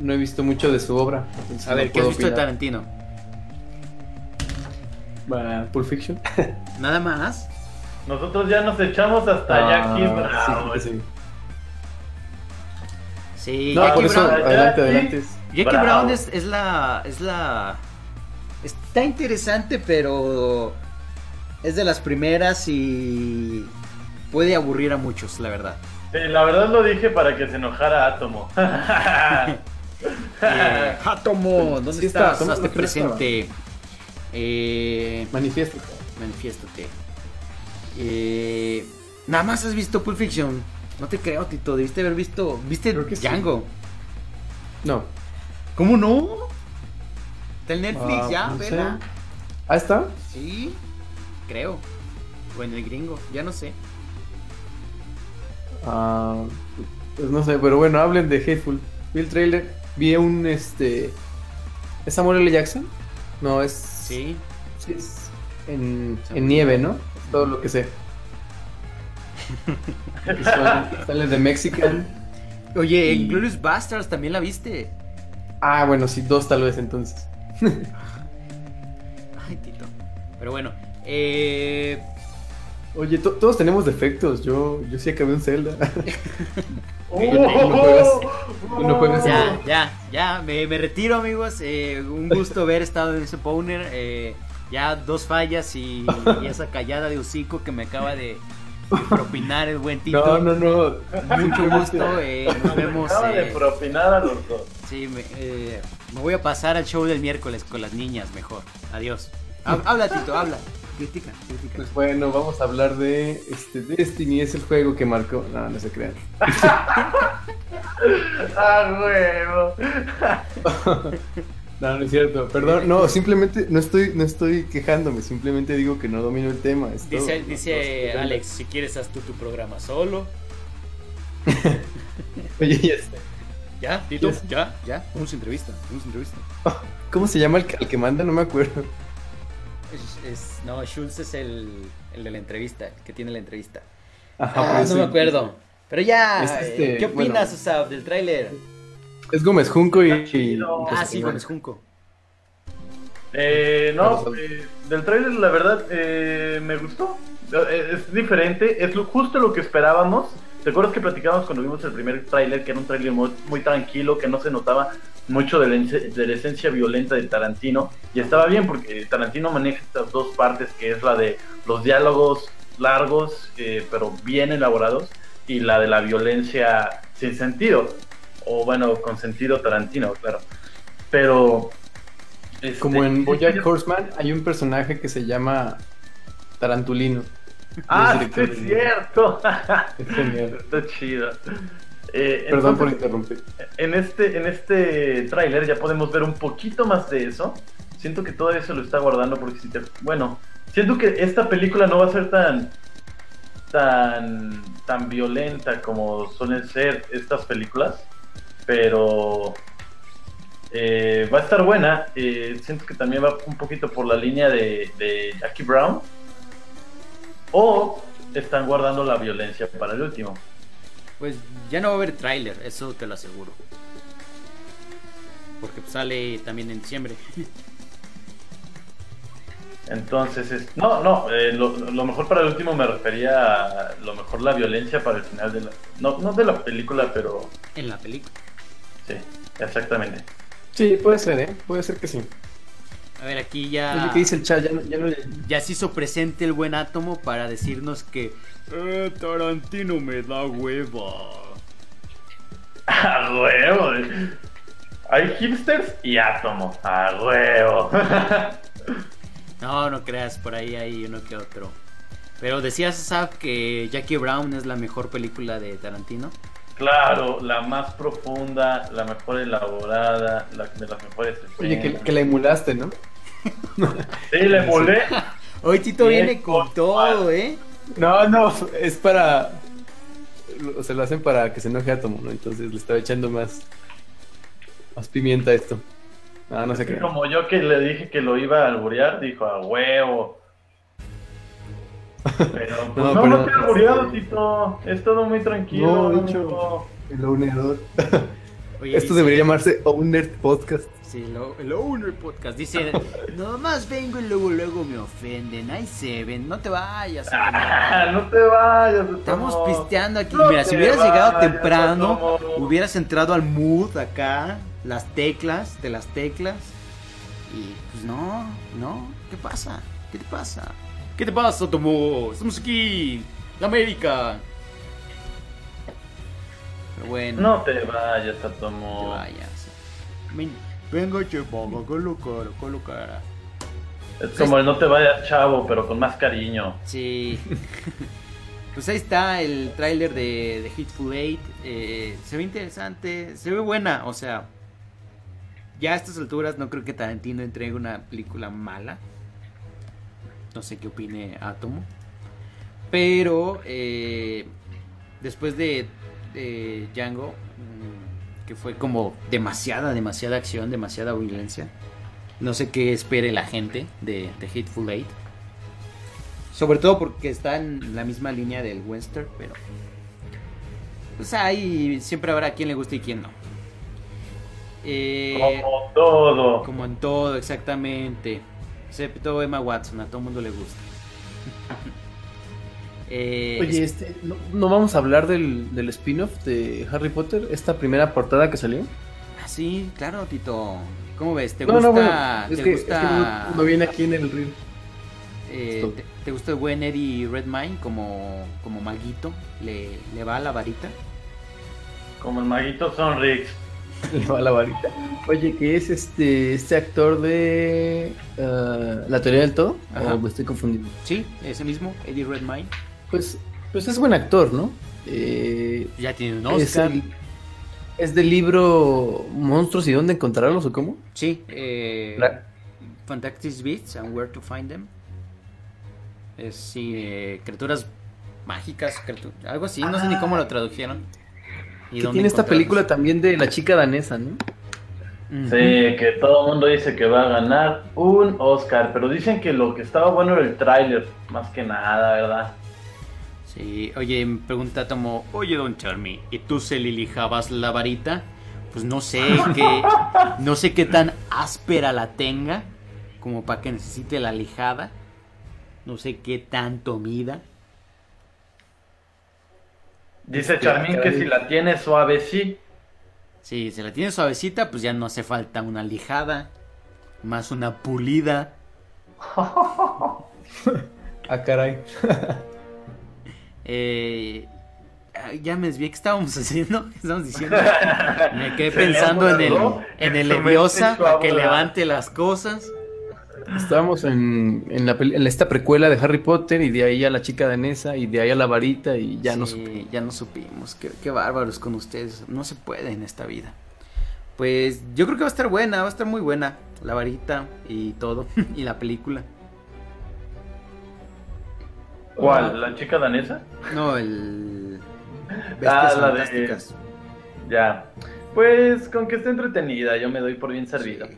No he visto mucho de su obra. A no ¿qué has visto de. Tarantino? Va, Pulp Fiction. [laughs] Nada más. Nosotros ya nos echamos hasta Jackie Ah, Brown. sí, sí. Sí, No, Jackie por eso, Brown. adelante, Jackie. adelante. Jackie Bravo. Brown es, es la. Es la. Está interesante, pero. Es de las primeras y. Puede aburrir a muchos, la verdad. Sí, la verdad lo dije para que se enojara Átomo. [laughs] [laughs] Eh, Atomo, ¿dónde Sí está, estás? ¿dónde- Hazte presente. Eh, Manifiesto. manifiéstate. Eh, nada más has visto Pulp Fiction. No te creo, Tito. Debiste haber visto. ¿Viste sí. Django? No. ¿Cómo no? Está en Netflix, Ah, ya, no vela. Ah, está. Sí, creo. O en el gringo, ya no sé. Ah, pues no sé, pero bueno, hablen de Hateful. Vi el trailer, vi un este. ¿Es Samuel L. Jackson? No, es. Sí. sí, es en, nieve, ¿no? Todo lo que sé. [laughs] Sale de Mexican. Oye, Y- Glorious Bastards también la viste. Ah, bueno, sí, dos tal vez entonces. [laughs] Ay, Tito. Pero bueno, eh. Oye, to- todos tenemos defectos. Yo, yo sí acabé un Zelda. [laughs] [laughs] Oh, no juegas. Tú no juegas. Ya, ya, ya, me, me retiro, amigos. Eh, un gusto haber estado en ese Powner. Eh, ya dos fallas y, y esa callada de hocico que me acaba de propinar el buen Tito. No, no, no. Mucho gusto. eh, nos vemos. Acaba de eh, propinar a los dos. Sí, me, eh, me voy a pasar al show del miércoles con las niñas mejor. Adiós. Hab- Habla, Tito, habla. Critica, critica. Pues bueno, vamos a hablar de este Destiny, es el juego que marcó. No, no se crean. [laughs] ¡Ah, huevo! [laughs] No, no es cierto. Perdón, no, [laughs] simplemente no estoy, no estoy quejándome, simplemente digo que no domino el tema. es todo. Dice, No, dice no, Alex, si quieres haz tú tu programa solo. [laughs] Oye, ya está. ¿Ya, Tito? Yes. ¿Ya? ¿Ya? Vamos a entrevista, vamos a entrevista. [laughs] ¿Cómo se llama el que, el que manda? No me acuerdo. Es, es- no, Schultz es el, el de la entrevista, el que tiene la entrevista. Ajá, Ah, por no me acuerdo. Pero ya, Es este, ¿qué opinas, bueno. Usab, del tráiler? Es Gómez Junco y. y-. Ah, pues, sí, bueno. Gómez Junco. Eh, no, eh, del trailer la verdad eh, me gustó. Eh, Es diferente, es lo- justo lo que esperábamos. ¿Te acuerdas que platicábamos cuando vimos el primer tráiler, que era un tráiler muy, muy tranquilo, que no se notaba mucho de la, de la esencia violenta de Tarantino? Y estaba bien porque Tarantino maneja estas dos partes, que es la de los diálogos largos, eh, pero bien elaborados, y la de la violencia sin sentido. O bueno, con sentido Tarantino, claro. Pero... este, Como en Bojack Horseman hay un personaje que se llama Tarantulino. Ah, Es sí, cierto. [laughs] Es genial. Está chido. Eh, Perdón por interrumpir. en este, en este tráiler ya podemos ver un poquito más de eso. Siento que todavía se lo está guardando porque si te... Bueno, siento que esta película no va a ser tan tan tan violenta como suelen ser estas películas, pero eh, va a estar buena. Eh, siento que también va un poquito por la línea de, de Jackie Brown. O están guardando la violencia para el último. Pues ya no va a haber tráiler, eso te lo aseguro. Porque sale también en diciembre. [laughs] Entonces, es- no, no, eh, lo, lo mejor para el último me refería a lo mejor la violencia para el final de la... No, no de la película, pero En la película. Sí, exactamente. Sí, puede ser, ¿eh? Puede ser que sí. A ver, aquí ya. ¿qué dice el chat? Ya, se hizo presente el buen átomo para decirnos que. Eh, Tarantino me da hueva. [laughs] A huevo. Hay hipsters y átomo. A huevo. [laughs] No, no creas, por ahí hay uno que otro. Pero decías, Saf, que Jackie Brown es la mejor película de Tarantino. Claro, la más profunda, la mejor elaborada, la de las mejores Oye, que, que la emulaste, ¿no? Sí, le molé. Hoy Tito viene con todo. ¿eh? No, no, es para. O se lo hacen para que se enoje Átomo, ¿no? Entonces le estaba echando más. Más pimienta a esto. No, no sé qué. Como yo que le dije que lo iba a alburear, dijo a huevo. Pero [laughs] pues, No, no, no, pero- te he albureado, Tito. Es todo muy tranquilo. No, amigo. El ownedor. Oye, Esto dice- debería llamarse Owner Podcast. Sí, lo- el Owner Podcast dice: [laughs] Nomás vengo y luego, luego me ofenden. Ahí se ven, no te vayas. Ah, no te vayas. Estamos pisteando aquí. No Mira, si te hubieras llegado temprano, hubieras entrado al mood acá, las teclas de las teclas. Y pues no, no. ¿Qué pasa? ¿Qué te pasa? ¿Qué te pasa, Tomo? Estamos aquí, la América. Pero bueno, No te vayas, te Atomo. vayas. Ven- Venga, che, ponga, con lo cara, con lo cara. Es como el no te vayas, chavo, pero con más cariño. Sí. [laughs] pues ahí está el tráiler de, de Hitful Eight. Eh, se ve interesante, se ve buena. O sea, ya a estas alturas no creo que Tarantino entregue una película mala. No sé qué opine Atomo. Pero eh, después de, de Django, mm, que fue como demasiada, demasiada acción, demasiada violencia. No sé qué espere la gente de, de Hateful Eight. Sobre todo porque está en la misma línea del western, pero... Pues ahí siempre habrá quien le guste y quien no. Eh, Como todo. como en todo, exactamente. Excepto Emma Watson, a todo mundo le gusta. [laughs] Eh, Oye, este, ¿no, no vamos a hablar del, del spin-off de Harry Potter? Esta primera portada que salió. ah, sí, claro, Tito. ¿Cómo ves? ¿Te no, gusta? no, bueno, es ¿Te que, gusta? es que no, no viene aquí en el reel. eh, ¿te, te gusta el buen Eddie Redmayne como, como maguito? ¿Le, ¿Le va a la varita? Como el maguito Sonrix. Le va la varita. Oye, que es este este actor de ah, La teoría del todo? Ajá. ¿O me estoy confundiendo? Sí, ese mismo, Eddie Redmayne. Pues, pues es buen actor, ¿no? Eh, Ya tiene un es, Oscar. el- es del libro Monstruos y dónde encontrarlos o cómo? Sí, eh, La- Fantastic Beasts and Where to Find Them. Es sí, eh, criaturas mágicas, algo así, no sé ni cómo lo tradujeron. ¿Y Que tiene esta película también de la chica danesa, ¿no? Sí, que todo el mundo dice que va a ganar un Oscar, pero dicen que lo que estaba bueno era el tráiler, más que nada, ¿verdad? Sí, oye, me pregunta Tomo, oye Don Charmy, ¿y tú se le lijabas la varita? Pues no sé qué, no sé qué tan áspera la tenga, como para que necesite la lijada. No sé qué tanto mida. Dice Este, Charmín que si la tiene suave, sí. Si se la tiene suavecita, pues ya no hace falta una lijada, más una pulida. [laughs] Ah, caray. [laughs] Eh, ya me desvié, ¿qué estábamos haciendo? ¿Qué estábamos diciendo? [laughs] Me quedé pensando en el, en el Leviosa, para que levante las cosas. Estábamos en, en, la, peli- en esta precuela de Harry Potter y de ahí a la chica danesa y de ahí a la varita y ya no Sí, supe. ya no supimos. Qué, qué bárbaros con ustedes. No se puede en esta vida. Pues yo creo que va a estar buena, va a estar muy buena. La varita y todo. [laughs] y la película. ¿Cuál? ¿La chica danesa? No, el. [laughs] Ah, Bestias la de- fantásticas. Ya. Pues con que esté entretenida, yo me doy por bien servido. Sí.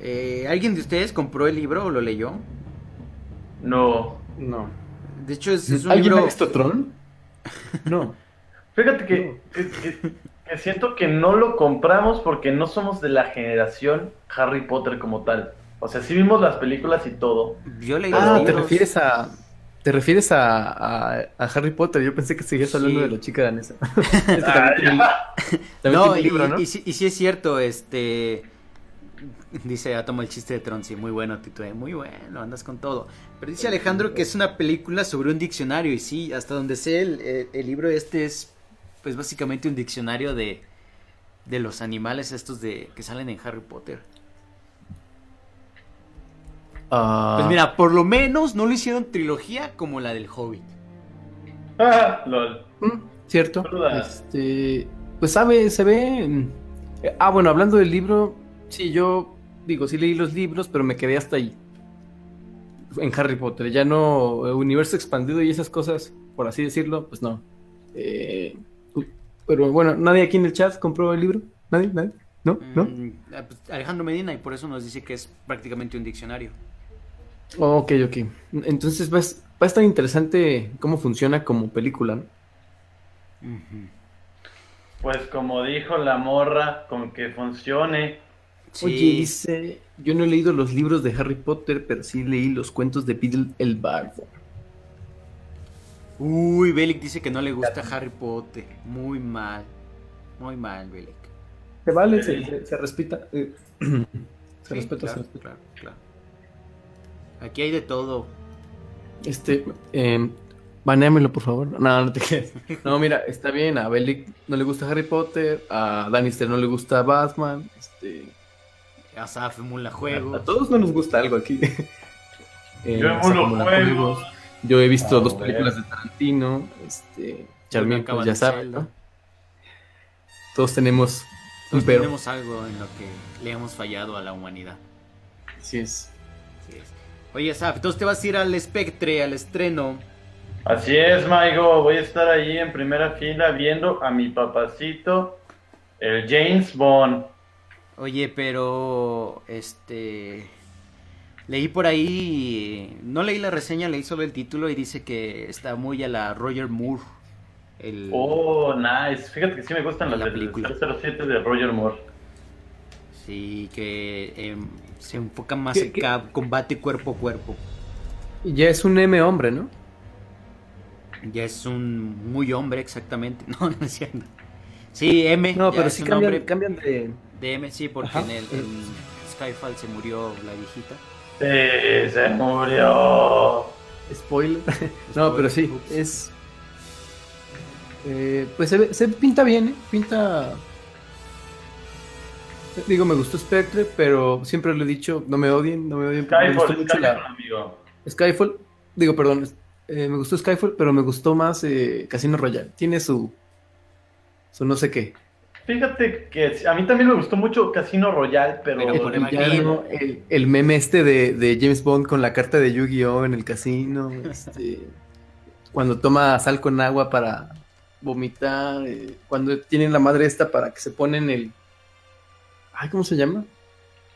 Eh, ¿Alguien de ustedes compró el libro o lo leyó? No. No. De hecho, es, es un ¿Alguien libro. ha visto Tron? [laughs] No. Fíjate que, que- que- que siento que no lo compramos porque no somos de la generación Harry Potter como tal. O sea, sí vimos las películas y todo. Yo leí los Ah, te libros. refieres a. ¿Te refieres a, a, a Harry Potter? Yo pensé que seguías hablando Sí. de la chica danesa. Es que Ah, también tiene, ya. [laughs] también No, tiene y, libro, ¿no? y, sí- y sí es cierto, este... Dice, ah, toma el chiste de Tron, sí, muy bueno, Tito, eh, muy bueno, andas con todo. Pero dice Alejandro que es una película sobre un diccionario, y sí, hasta donde sé, el, el- el libro este es, pues, básicamente un diccionario de, de los animales estos de que salen en Harry Potter. Ah, Pues mira, por lo menos no lo hicieron trilogía como la del Hobbit. Ah, lol. mm, cierto. Este, pues sabe, se ve. eh, Ah, bueno, hablando del libro, sí, yo digo, sí leí los libros, pero me quedé hasta ahí. En Harry Potter, ya no eh, universo expandido y esas cosas, por así decirlo, pues no. Eh, pero bueno, nadie aquí en el chat compró el libro, nadie, nadie, no, no. Mm, ah, pues, Alejandro Medina, y por eso nos dice que es prácticamente un diccionario. Oh, ok, ok. Entonces va a, va a estar interesante cómo funciona como película, ¿no? Pues como dijo la morra, con que funcione. Sí. Oye, dice, yo no he leído los libros de Harry Potter, pero sí leí los cuentos de Biddle el Bardo. Uy, Belic dice que no le gusta Harry Potter. Muy mal. Muy mal, Belic. Se vale, se- se, se- respeta. [clears throat] se Sí, respeta, claro, se respeta. claro, claro. Aquí hay de todo. Este, eh, banéamelo, por favor. No, no te quedes. No, mira, está bien. A Bellic no le gusta Harry Potter, a Danister no le gusta Batman. Este, Asaf emula a, juego. a todos no nos gusta algo aquí. [laughs] Eh, Yo Asaf emulo emula juegos. Yo he visto A dos películas de Tarantino. Este, Charmin, pues ya de saben. ¿no? Todos tenemos un Todos pero. tenemos algo en lo que le hemos fallado a la humanidad. Así es. Así es. Oye, Asaf, entonces te vas a ir al Spectre, al estreno. Así es, Maigo. Voy a estar allí en primera fila viendo a mi papacito, el James Bond. Oye, pero este leí por ahí, no leí la reseña, leí solo el título y dice que está muy a la Roger Moore. El, Oh, nice. Fíjate que sí me gustan las La película. 007 de Roger Moore. Sí, que em, se enfoca más ¿Qué- en combate cuerpo a cuerpo. Y ya es un M hombre, ¿no? Ya es un muy hombre exactamente. [laughs] No, no es cierto. Sí, M. No, pero sí cambian, cambian de. De M, sí, porque Ajá. en el en Skyfall se murió la viejita. Sí, se murió. Spoiler. [laughs] no, pero sí, Ups. es. eh, pues se, ve- se pinta bien, ¿eh? Pinta. Digo, me gustó Spectre, pero siempre lo he dicho, no me odien, no me odien. porque me gustó Skyfall, mucho Skyfall, la- amigo. Skyfall. Digo, perdón, eh, me gustó Skyfall, pero me gustó más eh, Casino Royale. Tiene su. Su no sé qué. Fíjate que a mí también me gustó mucho Casino Royale, pero, Pero El, villano, el, el meme este de, de James Bond con la carta de Yu-Gi-Oh en el casino. este, cuando toma sal con agua para vomitar. eh, cuando tienen la madre esta para que se ponen el. Ay, ¿cómo se llama?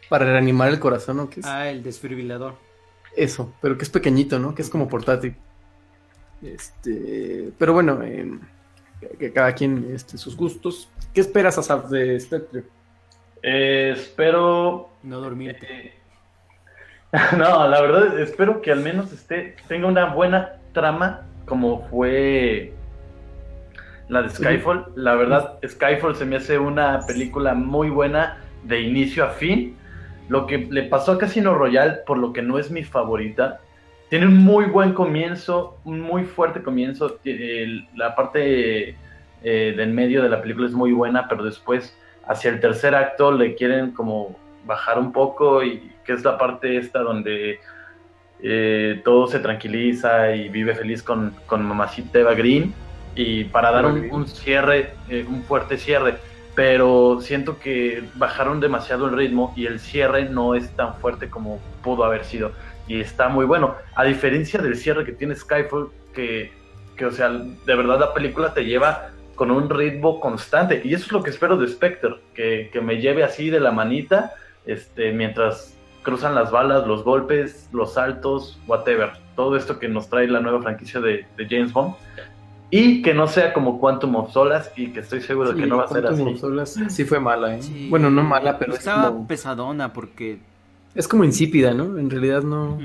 Para reanimar el corazón, ¿o qué es? Ah, el desfibrilador. Eso, pero que es pequeñito, ¿no? Que es como portátil. Este, pero bueno, em, que- cada quien este, sus gustos. ¿Qué esperas, Asaf, de Spectre? eh, espero No dormir. Eh, [laughs] No, la verdad espero que al menos esté, tenga una buena trama como fue la de Skyfall. La verdad, Skyfall se me hace una película muy buena de inicio a fin. Lo que le pasó a Casino Royale, por lo que no es mi favorita, tiene un muy buen comienzo, un muy fuerte comienzo. La parte eh, del medio de la película es muy buena, pero después hacia el tercer acto le quieren como bajar un poco y que es la parte esta donde eh, todo se tranquiliza y vive feliz con, con mamacita Eva Green. Y para dar un cierre, eh, un fuerte cierre, pero siento que bajaron demasiado el ritmo y el cierre no es tan fuerte como pudo haber sido y está muy bueno, a diferencia del cierre que tiene Skyfall que, que o sea, de verdad la película te lleva con un ritmo constante. Y eso es lo que espero de Spectre, que, que me lleve así de la manita, este, mientras cruzan las balas, los golpes, los saltos, whatever. Todo esto que nos trae la nueva franquicia de, de James Bond. Y que no sea como Quantum of Solace y que estoy seguro de que no va a ser Quantum así. of Solace sí fue mala, ¿eh? Sí. Bueno, no mala, pero es Estaba como... pesadona porque Es como insípida, ¿no? En realidad no.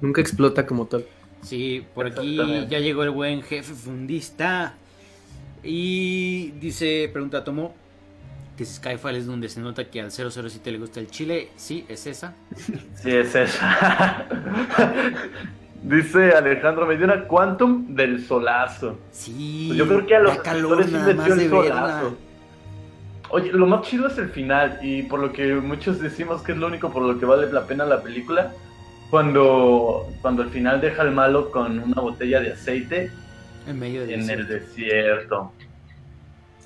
Nunca explota como tal. Sí, por aquí ya llegó el buen jefe fundista. Y dice, pregunta Tomo, que si Skyfall es donde se nota que al 007 le gusta el chile. Sí, es esa. [laughs] Sí, es esa. [laughs] Dice Alejandro Medina, Quantum del solazo. Sí. Pues yo creo que a los nada les de el verla. Oye, lo más chido es el final, y por lo que muchos decimos que es lo único por lo que vale la pena la película, cuando, cuando al final deja al malo con una botella de aceite En medio de en el desierto.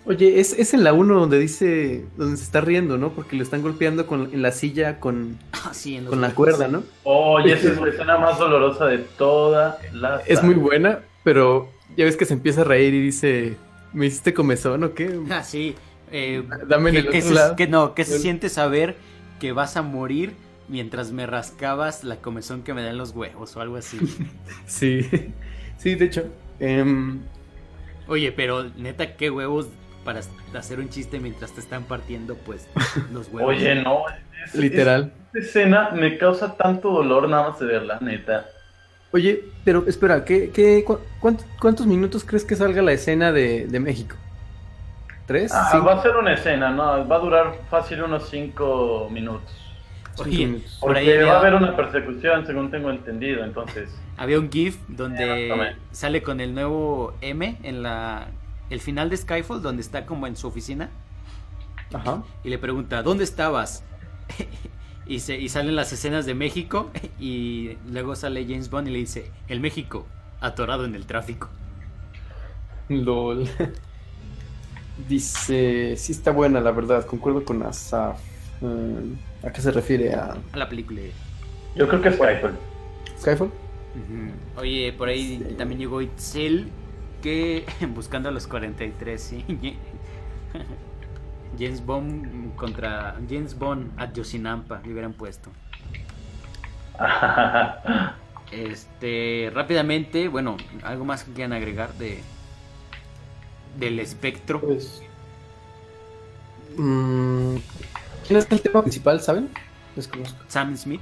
Oye, es, es en la 1 donde dice. donde se está riendo, ¿no? Porque lo están golpeando con, en la silla con, [laughs] Ah, sí, en los con la cuerda, ¿no? Oye, esa es la [laughs] escena más dolorosa de toda la Es muy buena, pero ya ves que se empieza a reír y dice. ¿Me hiciste comezón o qué? [laughs] Ah, sí. Eh, Dame en que, el que otro se, lado. que no, que se El- siente saber que vas a morir mientras me rascabas la comezón que me dan los huevos o algo así. [laughs] Sí. Sí, de hecho. em, Oye, pero neta, qué huevos para hacer un chiste mientras te están partiendo, pues, los huevos. Oye, no. es- literal. Esta escena me causa tanto dolor nada más de verla, neta. Oye, pero espera, ¿qué, qué, cu- cuánt- ¿cuántos minutos crees que salga la escena de, de México? ¿Tres? Ah, ¿Cinco? va a ser una escena, ¿no? Va a durar fácil unos 5 minutos. Cinco Oye, minutos. por ahí Porque va a haber una persecución, según tengo entendido, entonces. había un GIF donde sale con el nuevo M en la el final de Skyfall, donde está como en su oficina, Ajá. y le pregunta, ¿dónde estabas? [laughs] y, se, y salen las escenas de México, y luego sale James Bond y le dice, el México, atorado en el tráfico. [laughs] LOL. Dice, sí está buena, la verdad, concuerdo con Asaf. Mm, ¿A qué se refiere? ¿A A la película. Yo creo que es Skyfall. Skyfall? Ujú. Oye, por ahí también llegó Itzel, que [laughs] buscando a los 43, sí. [laughs] James Bond contra James Bond a Yosinampa, le hubieran puesto. [laughs] Este, rápidamente, bueno, algo más que quieran agregar de del espectro. Pues. mm, ¿Quién es el tema principal, saben? Desconozco. Sam Smith.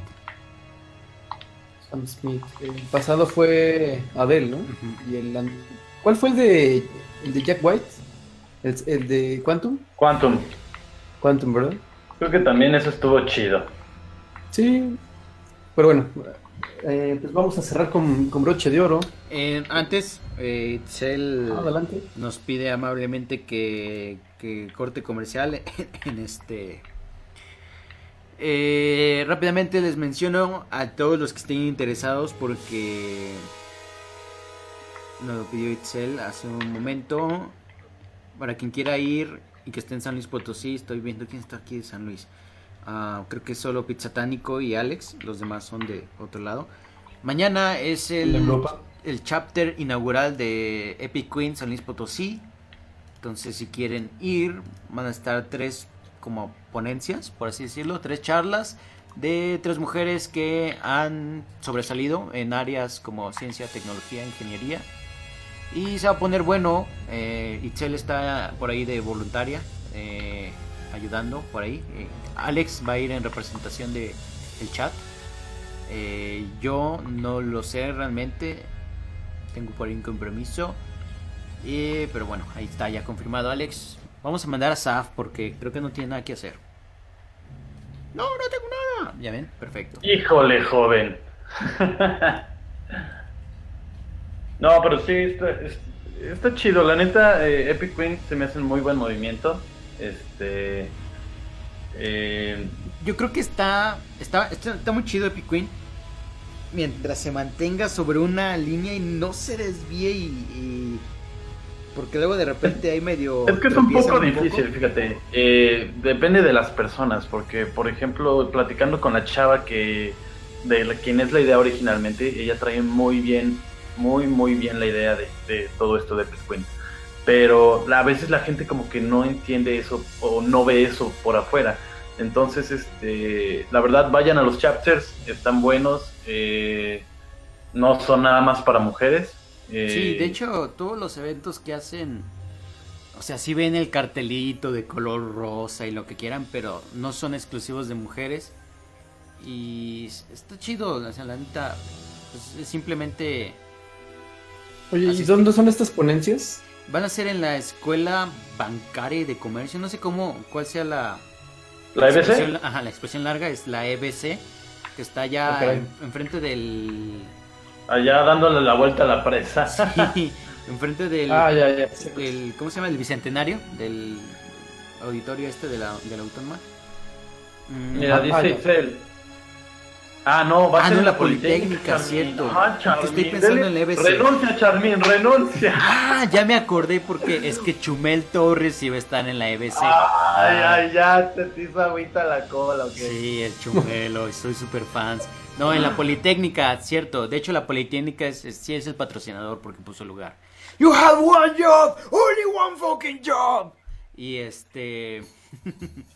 Sam Smith. El pasado fue Adele, ¿no? Y el ¿Cuál fue el de, el de Jack White? El, el de Quantum? Quantum. Quantum, ¿verdad? Creo que también eso estuvo chido. Sí. Pero bueno, eh, pues vamos a cerrar con, con broche de oro. Eh, antes, eh, Itzel Adelante. nos pide amablemente que, que corte comercial [laughs] en este. Eh, rápidamente les menciono a todos los que estén interesados porque nos lo pidió Itzel hace un momento. Para quien quiera ir y que esté en San Luis Potosí, estoy viendo quién está aquí de San Luis. Ah, creo que solo Pizzatánico y Alex, los demás son de otro lado. Mañana es el, el chapter inaugural de Epic Queen San Luis Potosí. Entonces, si quieren ir, van a estar tres como ponencias, por así decirlo, tres charlas de tres mujeres que han sobresalido en áreas como ciencia, tecnología, ingeniería. Y se va a poner bueno. Eh, Itzel está por ahí de voluntaria, eh, ayudando por ahí. Eh, Alex va a ir en representación de el chat. Eh, yo no lo sé realmente. Tengo por ahí un compromiso. Eh, pero bueno, ahí está ya confirmado Alex. Vamos a mandar a Saf porque creo que no tiene nada que hacer. No, no tengo nada. Ya ven, perfecto. Híjole, joven. no, pero sí, está, es- está chido. La neta, eh, Epic Queen se me hace un muy buen movimiento. Este. eh, Yo creo que está, está, está, muy chido Epic Queen. Mientras se mantenga sobre una línea y no se desvíe y... y- porque luego de repente hay medio... Es que es un poco difícil, poco. fíjate. Eh, depende de las personas, porque, por ejemplo, platicando con la chava que de la, quien es la idea originalmente, ella trae muy bien, muy, muy bien la idea de, de todo esto de Pesqueen. Pero a veces la gente como que no entiende eso o no ve eso por afuera. Entonces, este, la verdad, vayan a los chapters, están buenos. eh, no son nada más para mujeres. eh, Sí, de hecho, todos los eventos que hacen, o sea, sí ven el cartelito de color rosa y lo que quieran, pero no son exclusivos de mujeres. Y está chido, o sea, la neta, pues, es simplemente Oye, ¿y dónde son estas ponencias? Van a ser en la escuela bancaria y de comercio, no sé cómo, cuál sea la ¿La EBC? ajá, la expresión larga es la EBC, que está allá Ah, en- enfrente del Allá dándole la vuelta a la presa. [laughs] sí, enfrente del Ah, ya, ya. el- ¿cómo se llama? El bicentenario del auditorio este de la, de la Autónoma. Mm, Mira, Ah, dice ya. Ah, no, va a Ah, ser no, en la Politécnica, cierto. Ah, que estoy pensando dele- en la EBC. Renuncia, Charmín, renuncia. Ah, ya me acordé porque es que Chumel Torres iba a estar en la EBC. Ay, Ah, ay, ya te hizo agüita la cola, ok. Sí, el Chumelo, soy super fans. No, en la Politécnica, cierto. De hecho, la Politécnica es, es- sí es el patrocinador porque puso el lugar. You have one job, only one fucking job. Y este. [laughs]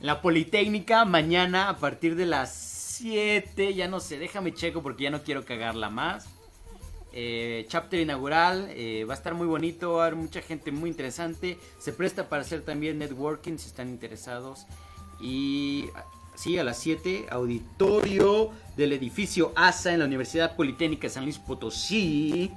la Politécnica mañana a partir de las 7. Ya no sé, déjame checo porque ya no quiero cagarla más. Eh, chapter inaugural, eh, va a estar muy bonito, va a haber mucha gente muy interesante. Se presta para hacer también networking si están interesados. Y sí, a las 7, auditorio del edificio ASA en la Universidad Politécnica de San Luis Potosí.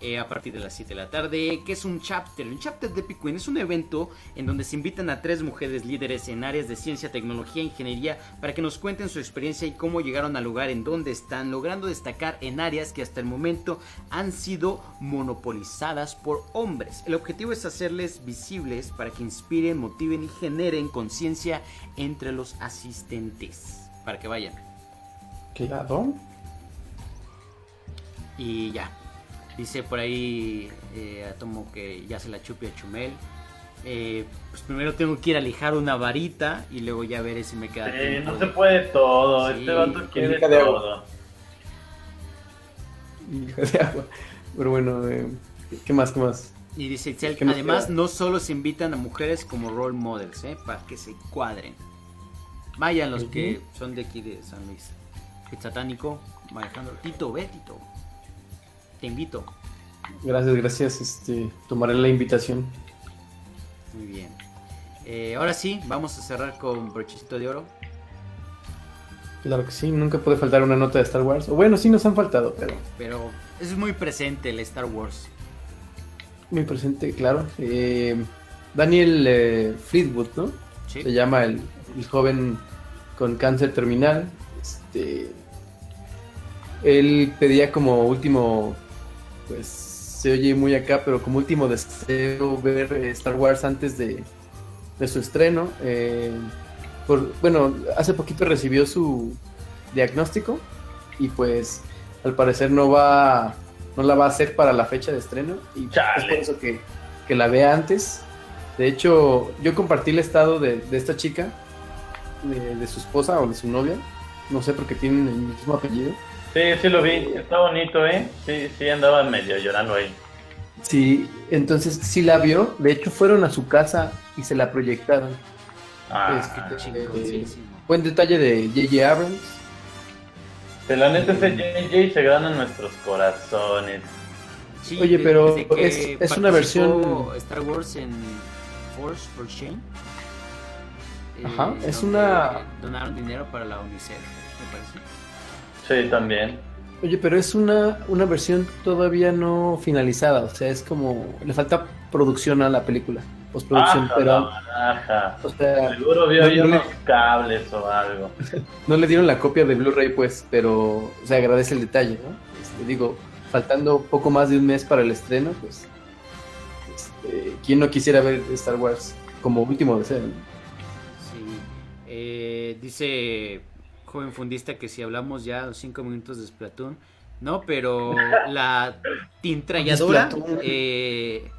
Eh, a partir de las 7 de la tarde, que es un chapter. Un chapter de Epic Queen es un evento en donde se invitan a tres mujeres líderes en áreas de ciencia, tecnología e ingeniería para que nos cuenten su experiencia y cómo llegaron al lugar en donde están, logrando destacar en áreas que hasta el momento han sido monopolizadas por hombres. El objetivo es hacerles visibles para que inspiren, motiven y generen conciencia entre los asistentes. Para que vayan. Claro. Y ya. Dice por ahí eh, Atomo que ya se la chupe a Chumel. Eh, pues primero tengo que ir a lijar una varita y luego ya veré si me queda Sí, tiempo. no se puede todo. Sí, este vato quiere de agua. todo. De agua. Pero bueno, eh, ¿qué más? ¿Qué más? Y dice Itzel, ¿Qué nos además queda? no solo se invitan a mujeres como role models, ¿eh? para que se cuadren. Vayan los que son de aquí de San Luis. El satánico, Alejandro. Tito, ve Tito. Te invito. Gracias, gracias. Este, tomaré la invitación. Muy bien. Eh, ahora sí, vamos a cerrar con brochecito de oro. Claro que sí, nunca puede faltar una nota de Star Wars. O bueno, sí nos han faltado, pero Pero es muy presente el Star Wars. muy presente, claro. Eh, Daniel eh, Fleetwood, ¿no? ¿sí? Se llama el, el joven con cáncer terminal. Este, él pedía como último, pues se oye muy acá, pero como último deseo ver eh, Star Wars antes de, de su estreno. Eh, por, bueno, hace poquito recibió su diagnóstico y pues al parecer no va, no la va a hacer para la fecha de estreno y Chale. es por eso que, que la vea antes. De hecho, yo compartí el estado de, de esta chica, de, de su esposa o de su novia, no sé porque tienen el mismo apellido. Sí, sí lo vi. Está bonito, ¿eh? Sí, sí andaba medio llorando ahí. Sí, entonces sí la vio, de hecho fueron a su casa y se la proyectaron. Ah, Este, Chingoncísimo. Buen detalle de J.J. Abrams. de la neta ese JJ se gana en nuestros corazones. Sí, Oye, pero es- es una versión- Star Wars en Force for Shame. Ajá, es donde una- Donaron dinero para la UNICEF, me parece. Sí, también. Oye, pero es una, una versión todavía no finalizada, o sea, es como, le falta producción a la película, postproducción, Ajá, pero, ajá. o sea, Seguro vio ahí no, le- unos cables o algo. [laughs] no le dieron la copia de Blu-ray, pues, pero se agradece el detalle, ¿no? Este, digo, faltando poco más de un mes para el estreno, pues, este, ¿quién no quisiera ver Star Wars como último deseo? no? Sí. Eh, dice joven fundista que si hablamos ya cinco minutos de Splatoon, no, pero [laughs] la tintralladora, eh,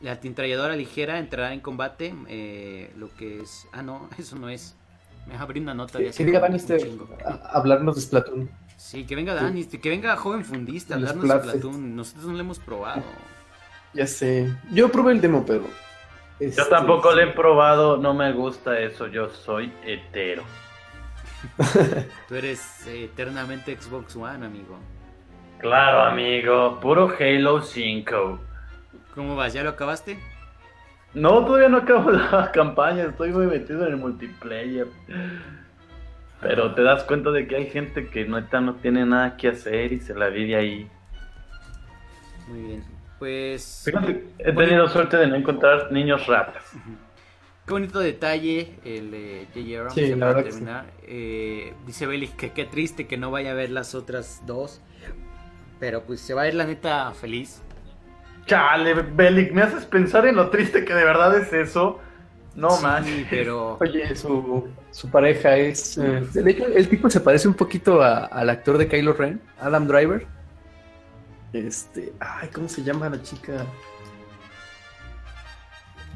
la tintralladora ligera entrará en combate, eh, lo que es, ah no, [laughs] eso no es. Me abrí una nota de Que, hace que diga un Dani este, chingo. a- hablarnos de Splatoon. Sí, que venga Dani, este, que venga joven fundista, hablarnos de. Splatoon. Nosotros no lo hemos probado. Ya sé, yo probé el demo, pero... Yo este, tampoco le he probado, no me gusta eso, yo soy hetero. Tú eres eh, eternamente Xbox One, amigo. Claro, amigo, puro Halo 5. ¿Cómo vas? ¿Ya lo acabaste? No, todavía no acabo [laughs] la campaña, estoy muy metido en el multiplayer. Pero te das cuenta de que hay gente que neta no tiene nada que hacer y se la vive ahí. Muy bien. Pues. Fíjate, he tenido suerte de no encontrar niños ratas. Qué bonito detalle el de J.J. Abrams, Sí, la para verdad que sí. terminar. Eh, dice Belly que qué triste que no vaya a ver las otras dos. Pero pues se va a ir la neta feliz. Chale, Belic, me haces pensar en lo triste que de verdad es eso. No Sí, pero. Oye, su, su pareja es. eh, de hecho, el tipo se parece un poquito a- al actor de Kylo Ren, Adam Driver. Este. Ay, ¿cómo se llama la chica?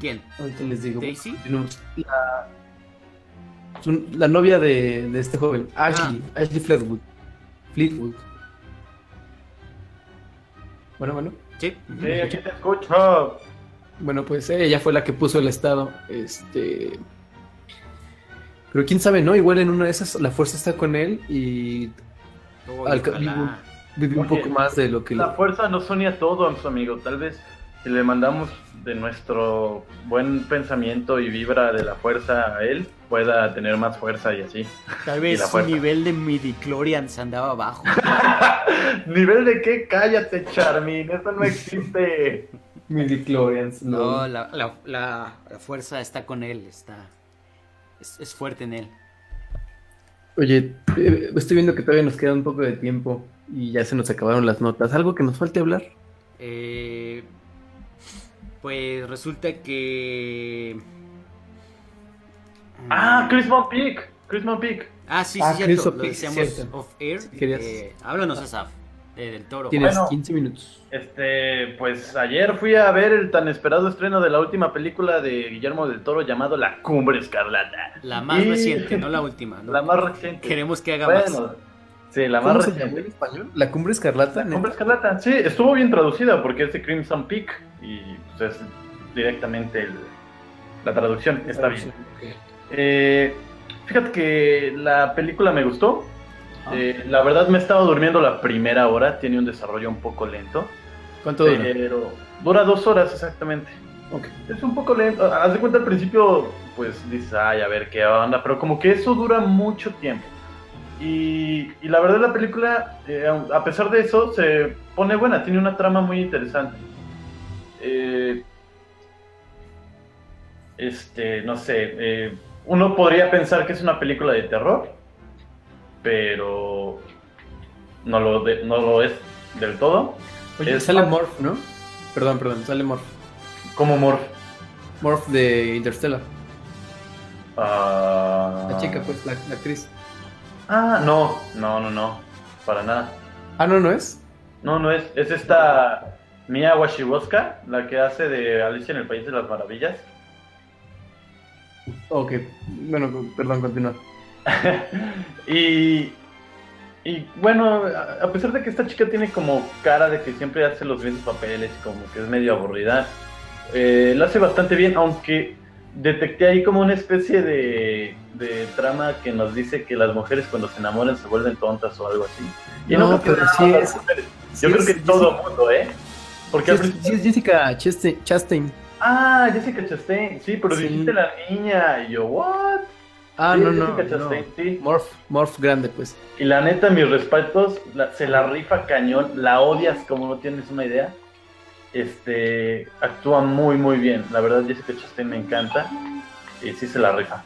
¿Quién? Ahorita les digo. ¿Daisy? La, su- la novia de, de este joven, Ashley. Ashley Fleetwood. Fleetwood. Bueno, bueno. Sí. Sí, aquí te escucho. Bueno, pues ella fue la que puso el estado. Este. Pero quién sabe, ¿no? Igual en una de esas la fuerza está con él y Al vive un Oye, poco más de lo que le... La fuerza nos unía todo, su amigo. Tal vez si le mandamos de nuestro buen pensamiento y vibra de la fuerza a él, pueda tener más fuerza y así. Tal y vez su nivel de midichlorians andaba bajo. [laughs] ¿Nivel de qué? Cállate, Charmin. Eso no existe. [laughs] Midichlorians, No, la, la, la, la fuerza está con él, está. Es, es fuerte en él. Oye, eh, estoy viendo que todavía nos queda un poco de tiempo y ya se nos acabaron las notas. ¿Algo que nos falte hablar? Eh, pues resulta que. Ah, Chris Peak. Chris Peak. Ah, sí, Ah, sí, cierto. Lo decíamos off air. Sí, querías- Eh, háblanos, Asaf, eh, del toro. Tienes Bueno. 15 minutos. Este, pues ayer fui a ver el tan esperado estreno de la última película de Guillermo del Toro llamado La Cumbre Escarlata. La más Y- reciente, no la última. ¿no? [laughs] La más reciente. Queremos que haga más. Sí, la más ¿Cómo se reciente. llamó en español? ¿La Cumbre Escarlata? La Cumbre Escarlata, sí, estuvo bien traducida porque es de Crimson Peak y pues, es directamente el- la traducción, está bien. Eh, fíjate que la película me gustó. Ah. Eh, la verdad me estaba durmiendo la primera hora, tiene un desarrollo un poco lento, ¿Cuánto dura? pero dura dos horas exactamente. Es un poco lento. Haz de cuenta al principio, pues dices, ay, a ver qué onda, pero como que eso dura mucho tiempo. Y, y la verdad la película, eh, a pesar de eso, se pone buena, tiene una trama muy interesante. Eh, este, no sé, eh, uno podría pensar que es una película de terror, pero no lo, de- no lo es del todo. Oye, Es sale Morph, ¿no? Perdón, perdón, sale Morph. Como Morph. Morph de Interstellar. Ah, La chica, pues, la, la actriz. Ah, no, no, no, no, para nada. Ah, no, ¿no es? No, no es, es esta Mia Washiwoska, la que hace de Alicia en el País de las Maravillas. Ok, bueno, perdón, continúa. [laughs] y, y bueno, a pesar de que esta chica tiene como cara de que siempre hace los mismos papeles, como que es medio aburrida, eh, lo hace bastante bien, aunque detecté ahí como una especie de, de trama que nos dice que las mujeres cuando se enamoran se vuelven tontas o algo así. Y No, creo pero sí es-. Sí Yo creo es que Jessica- todo el mundo, ¿eh? Porque Sí es, principio- sí es Jessica Chastain. Chastain. Ah, Jessica Chastain, sí, pero dijiste la niña, y yo, ¿what? Ah, no, no. Jessica no. Chastain, sí. Morph, Morph grande, pues. Y la neta, mis respetos, la- se la rifa cañón, la odias como no tienes una idea. Este, actúa muy, muy bien. La verdad, Jessica Chastain me encanta. Y sí se la rifa.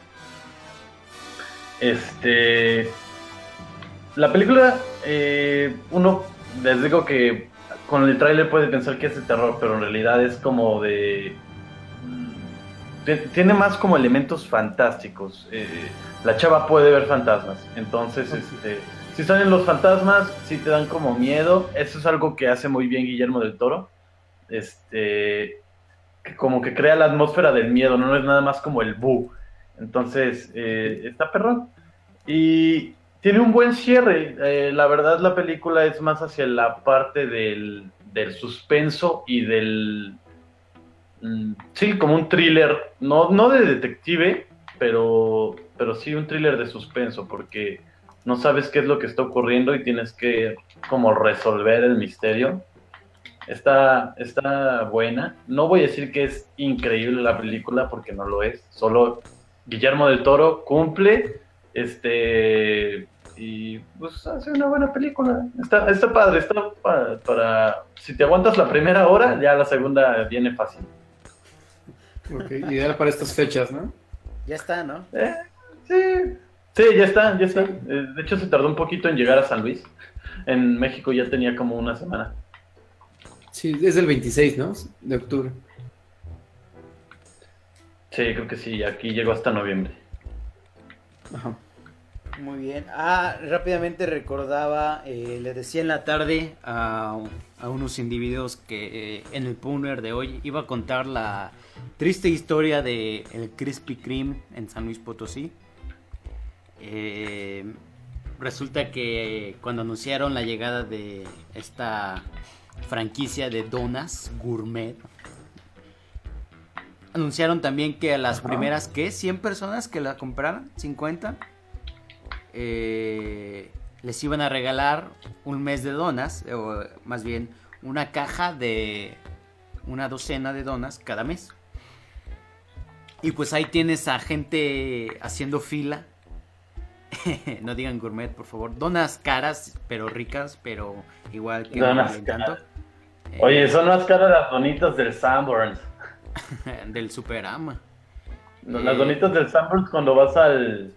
Este, la película, eh, uno, les digo que con el tráiler puede pensar que es de terror, pero en realidad es como de... mm, ti- Tiene más como elementos fantásticos. Eh, la chava puede ver fantasmas. Entonces, este, si salen los fantasmas, si te dan como miedo. Eso es algo que hace muy bien Guillermo del Toro. Este, que como que crea la atmósfera del miedo, no es nada más como el bu. Entonces, eh, está perrón. Y tiene un buen cierre. Eh, la verdad, la película es más hacia la parte del, del suspenso y del. mm, Sí, como un thriller. No, no de detective, pero, pero sí un thriller de suspenso, porque no sabes qué es lo que está ocurriendo y tienes que como resolver el misterio. Está, está buena. No voy a decir que es increíble la película porque no lo es. Solo Guillermo del Toro cumple Este. Y pues hace una buena película. Está, está padre, está para, para. Si te aguantas la primera hora, ya la segunda viene fácil. Ok, ideal para estas fechas, ¿no? Ya está, ¿no? Eh, sí. Sí, ya está, ya está. Eh, De hecho, se tardó un poquito en llegar a San Luis. En México ya tenía como una semana. Sí, es el 26, ¿no? De octubre. Sí, creo que sí. Aquí llegó hasta noviembre. Ajá. Muy bien. Ah, rápidamente recordaba, eh, le decía en la tarde a, a unos individuos que eh, en el Pooner de hoy iba a contar la triste historia de el Krispy Kreme en San Luis Potosí. Eh, resulta que cuando anunciaron la llegada de esta franquicia de donas gourmet, anunciaron también que a las Ajá. primeras, ¿qué? 100 personas que la compraran, 50, eh, les iban a regalar un mes de donas, o más bien una caja de una docena de donas cada mes. Y pues ahí tienes a gente haciendo fila. [laughs] no digan gourmet, por favor. Donas caras, pero ricas, pero igual que Donas caras. Oye, son más caras las donitas del Sanborns. [laughs] del Superama. No, Eh. Las donitas del Sanborns cuando vas al,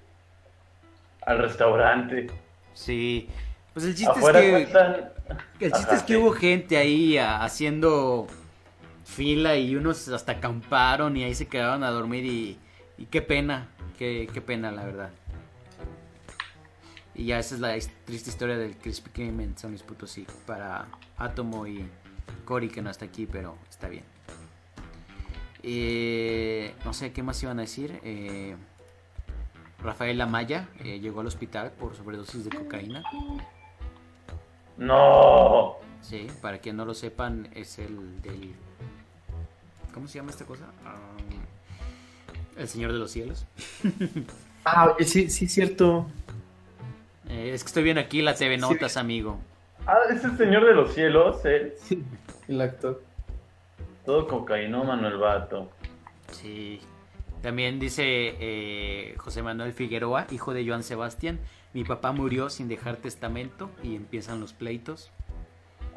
al restaurante. Sí. Pues el chiste Afuera es que. El chiste Ajá, es que sí. hubo gente ahí a- haciendo fila y unos hasta acamparon y ahí se quedaron a dormir y, y qué pena, qué, qué pena la verdad. Y ya esa es la triste historia del Krispy Kreme en San Luis Potosí para Atomo y Cory que no está aquí, pero está bien. Eh, no sé qué más iban a decir. Eh, Rafael Amaya eh, llegó al hospital por sobredosis de cocaína. No. Sí, para quien no lo sepan, es el del. ¿Cómo se llama esta cosa? Ah, el Señor de los Cielos. [laughs] Ah, sí, sí, cierto. Eh, es que estoy viendo aquí la TV Notas, amigo. Ah, es el señor de los cielos, eh. Sí, el actor. Todo cocainómano el vato. Sí. También dice eh, José Manuel Figueroa, hijo de Joan Sebastián. Mi papá murió sin dejar testamento y empiezan los pleitos.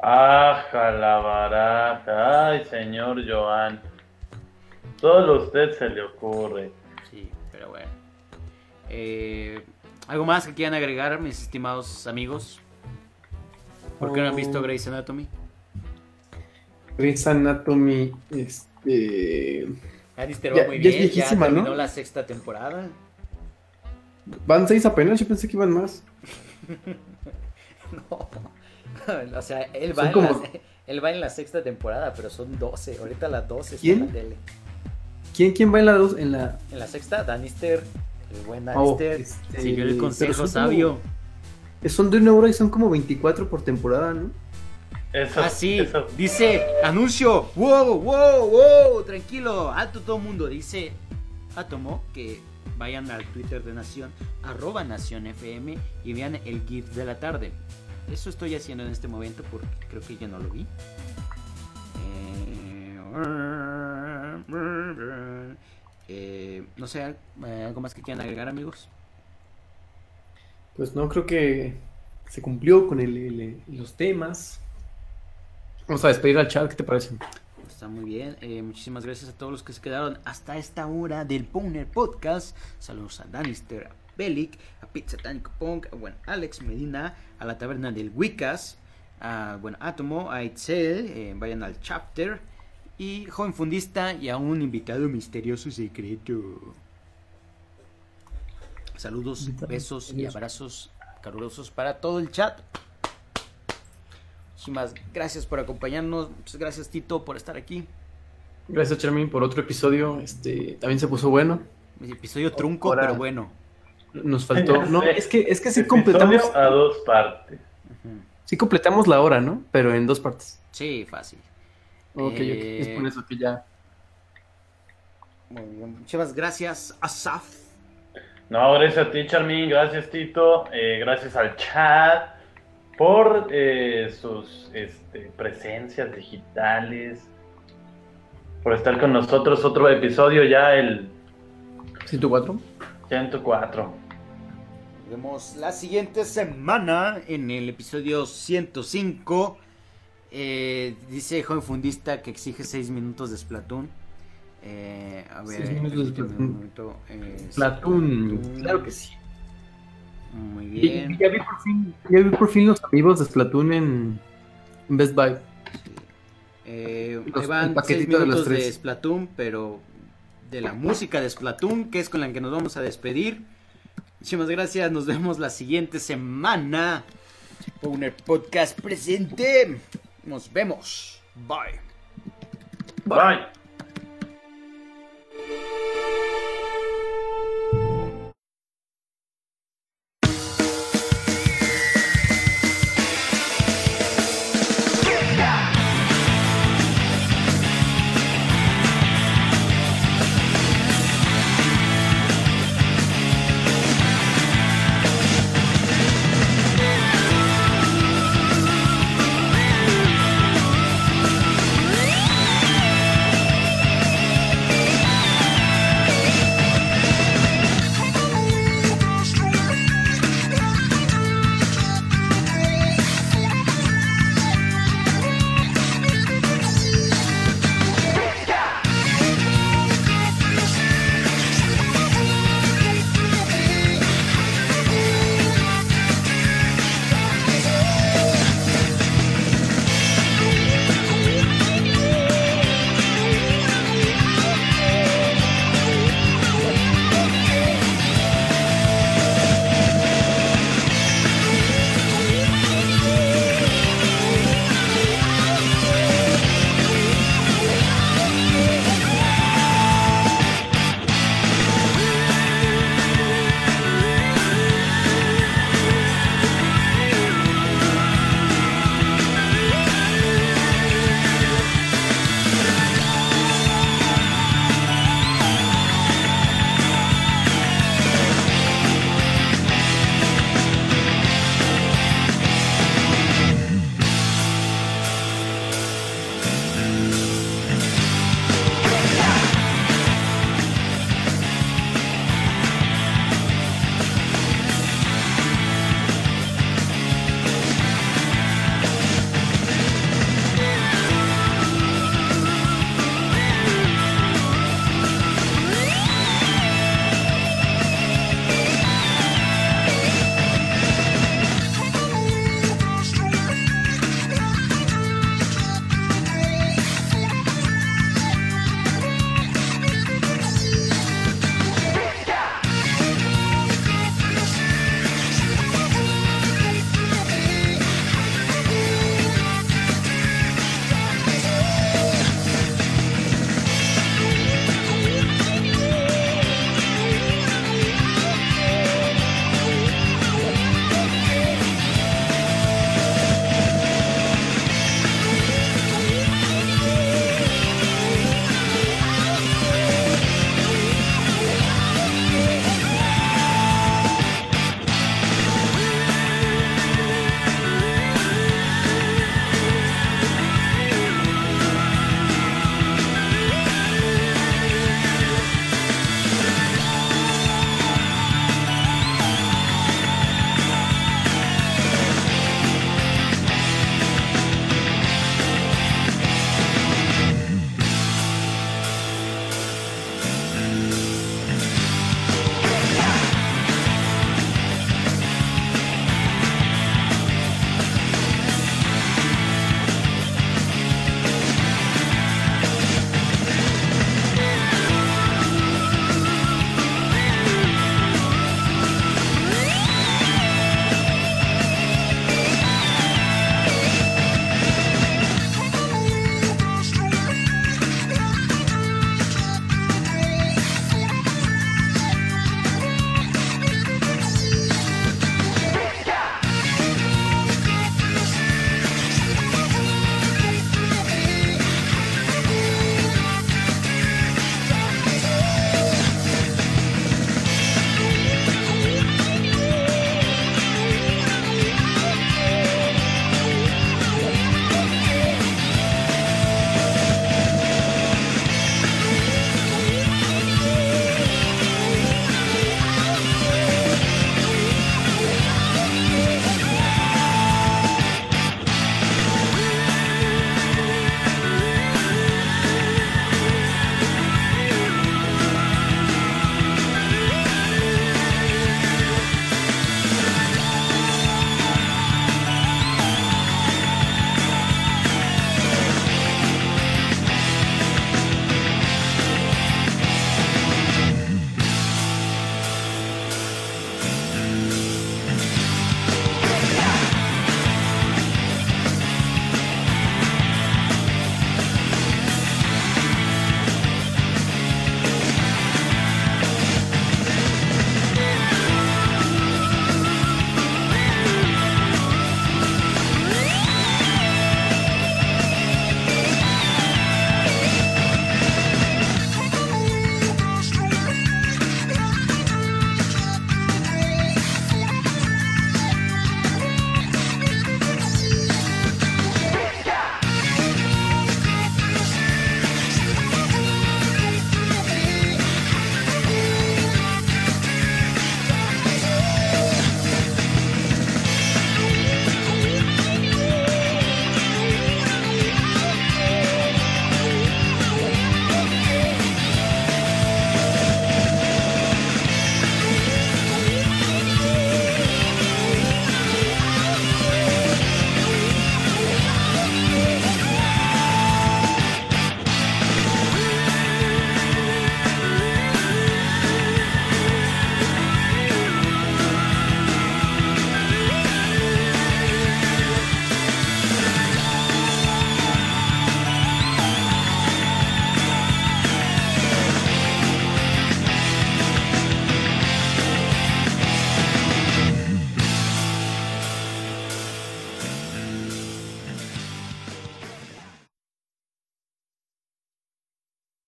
Ah, la baraja. Ay, señor Joan. Solo a usted se le ocurre. Sí, pero bueno. Eh, ¿Algo más que quieran agregar, mis estimados amigos? ¿Por qué no han visto Oh. Grey's Anatomy? Grey's Anatomy, este... Alistair Ya- va muy ya es bien, ya viejísima, ¿no? terminó la sexta temporada. Van seis apenas, yo pensé que iban más. [laughs] No. [laughs] o sea, él va, en como- la, él va en la sexta temporada, pero son 12. Ahorita las 12 está ¿Quién? en la tele. ¿Quién, quién va en la dos? En la... En la sexta, Danister, el buen Oh, Danister, este, siguió el consejo sabio. como- Son de una hora y son como 24 por temporada, ¿no? Eso, Ah, sí, eso- dice, anuncio, wow, wow, wow, tranquilo, alto todo el mundo, dice Atomo que vayan al Twitter de Nación, arroba Nación FM y vean el GIF de la tarde. Eso estoy haciendo en este momento porque creo que yo no lo vi. Eh, eh, no sé, eh, algo más que quieran agregar amigos. Pues no, creo que se cumplió con el- el- los temas. Vamos a despedir al chat, ¿qué te parece? Está muy bien. eh, muchísimas gracias a todos los que se quedaron hasta esta hora del Powner Podcast. Saludos a Danister, a Belic, a Pizza Tánico Punk, a buen Alex Medina, a la taberna del Wicas, a buen Atomo, a Itzel, eh, vayan al chapter, y Joven Fundista y a un invitado misterioso secreto. Saludos, besos y abrazos calurosos para todo el chat. Muchísimas gracias por acompañarnos. Muchas gracias, Tito, por estar aquí. Gracias, Charmin, por otro episodio. Este también se puso bueno. Episodio trunco, Ahora- pero bueno. Nos faltó. No, [laughs] es que, es que sí completamos, a dos partes. Sí completamos la hora, ¿no? Pero en dos partes. Sí, fácil. Ok, ok. Eh, Es por eso que ya. Muy bien. Muchas gracias, Asaf. No, gracias a ti, Charmin. Gracias, Tito. eh, gracias al chat por eh, sus este, presencias digitales. Por estar con nosotros. Otro episodio ya, el 104. 104. Nos vemos la siguiente semana en el episodio 105. Eh, dice joven fundista que exige 6 minutos de Splatoon. Eh, a ver, Seis minutos de permíteme Splatoon. eh, Splatoon, claro que sí. Muy bien. y Ya vi, por fin, ya vi por fin los amigos de Splatoon en, Best Buy. Eh, Los- van el 6 paquetito de los minutos de, tres. Splatoon, pero de la música de Splatoon, que es con la que nos vamos a despedir. Muchísimas gracias, nos vemos la siguiente semana. Powner Podcast presente. Nos vemos. Bye. Bye.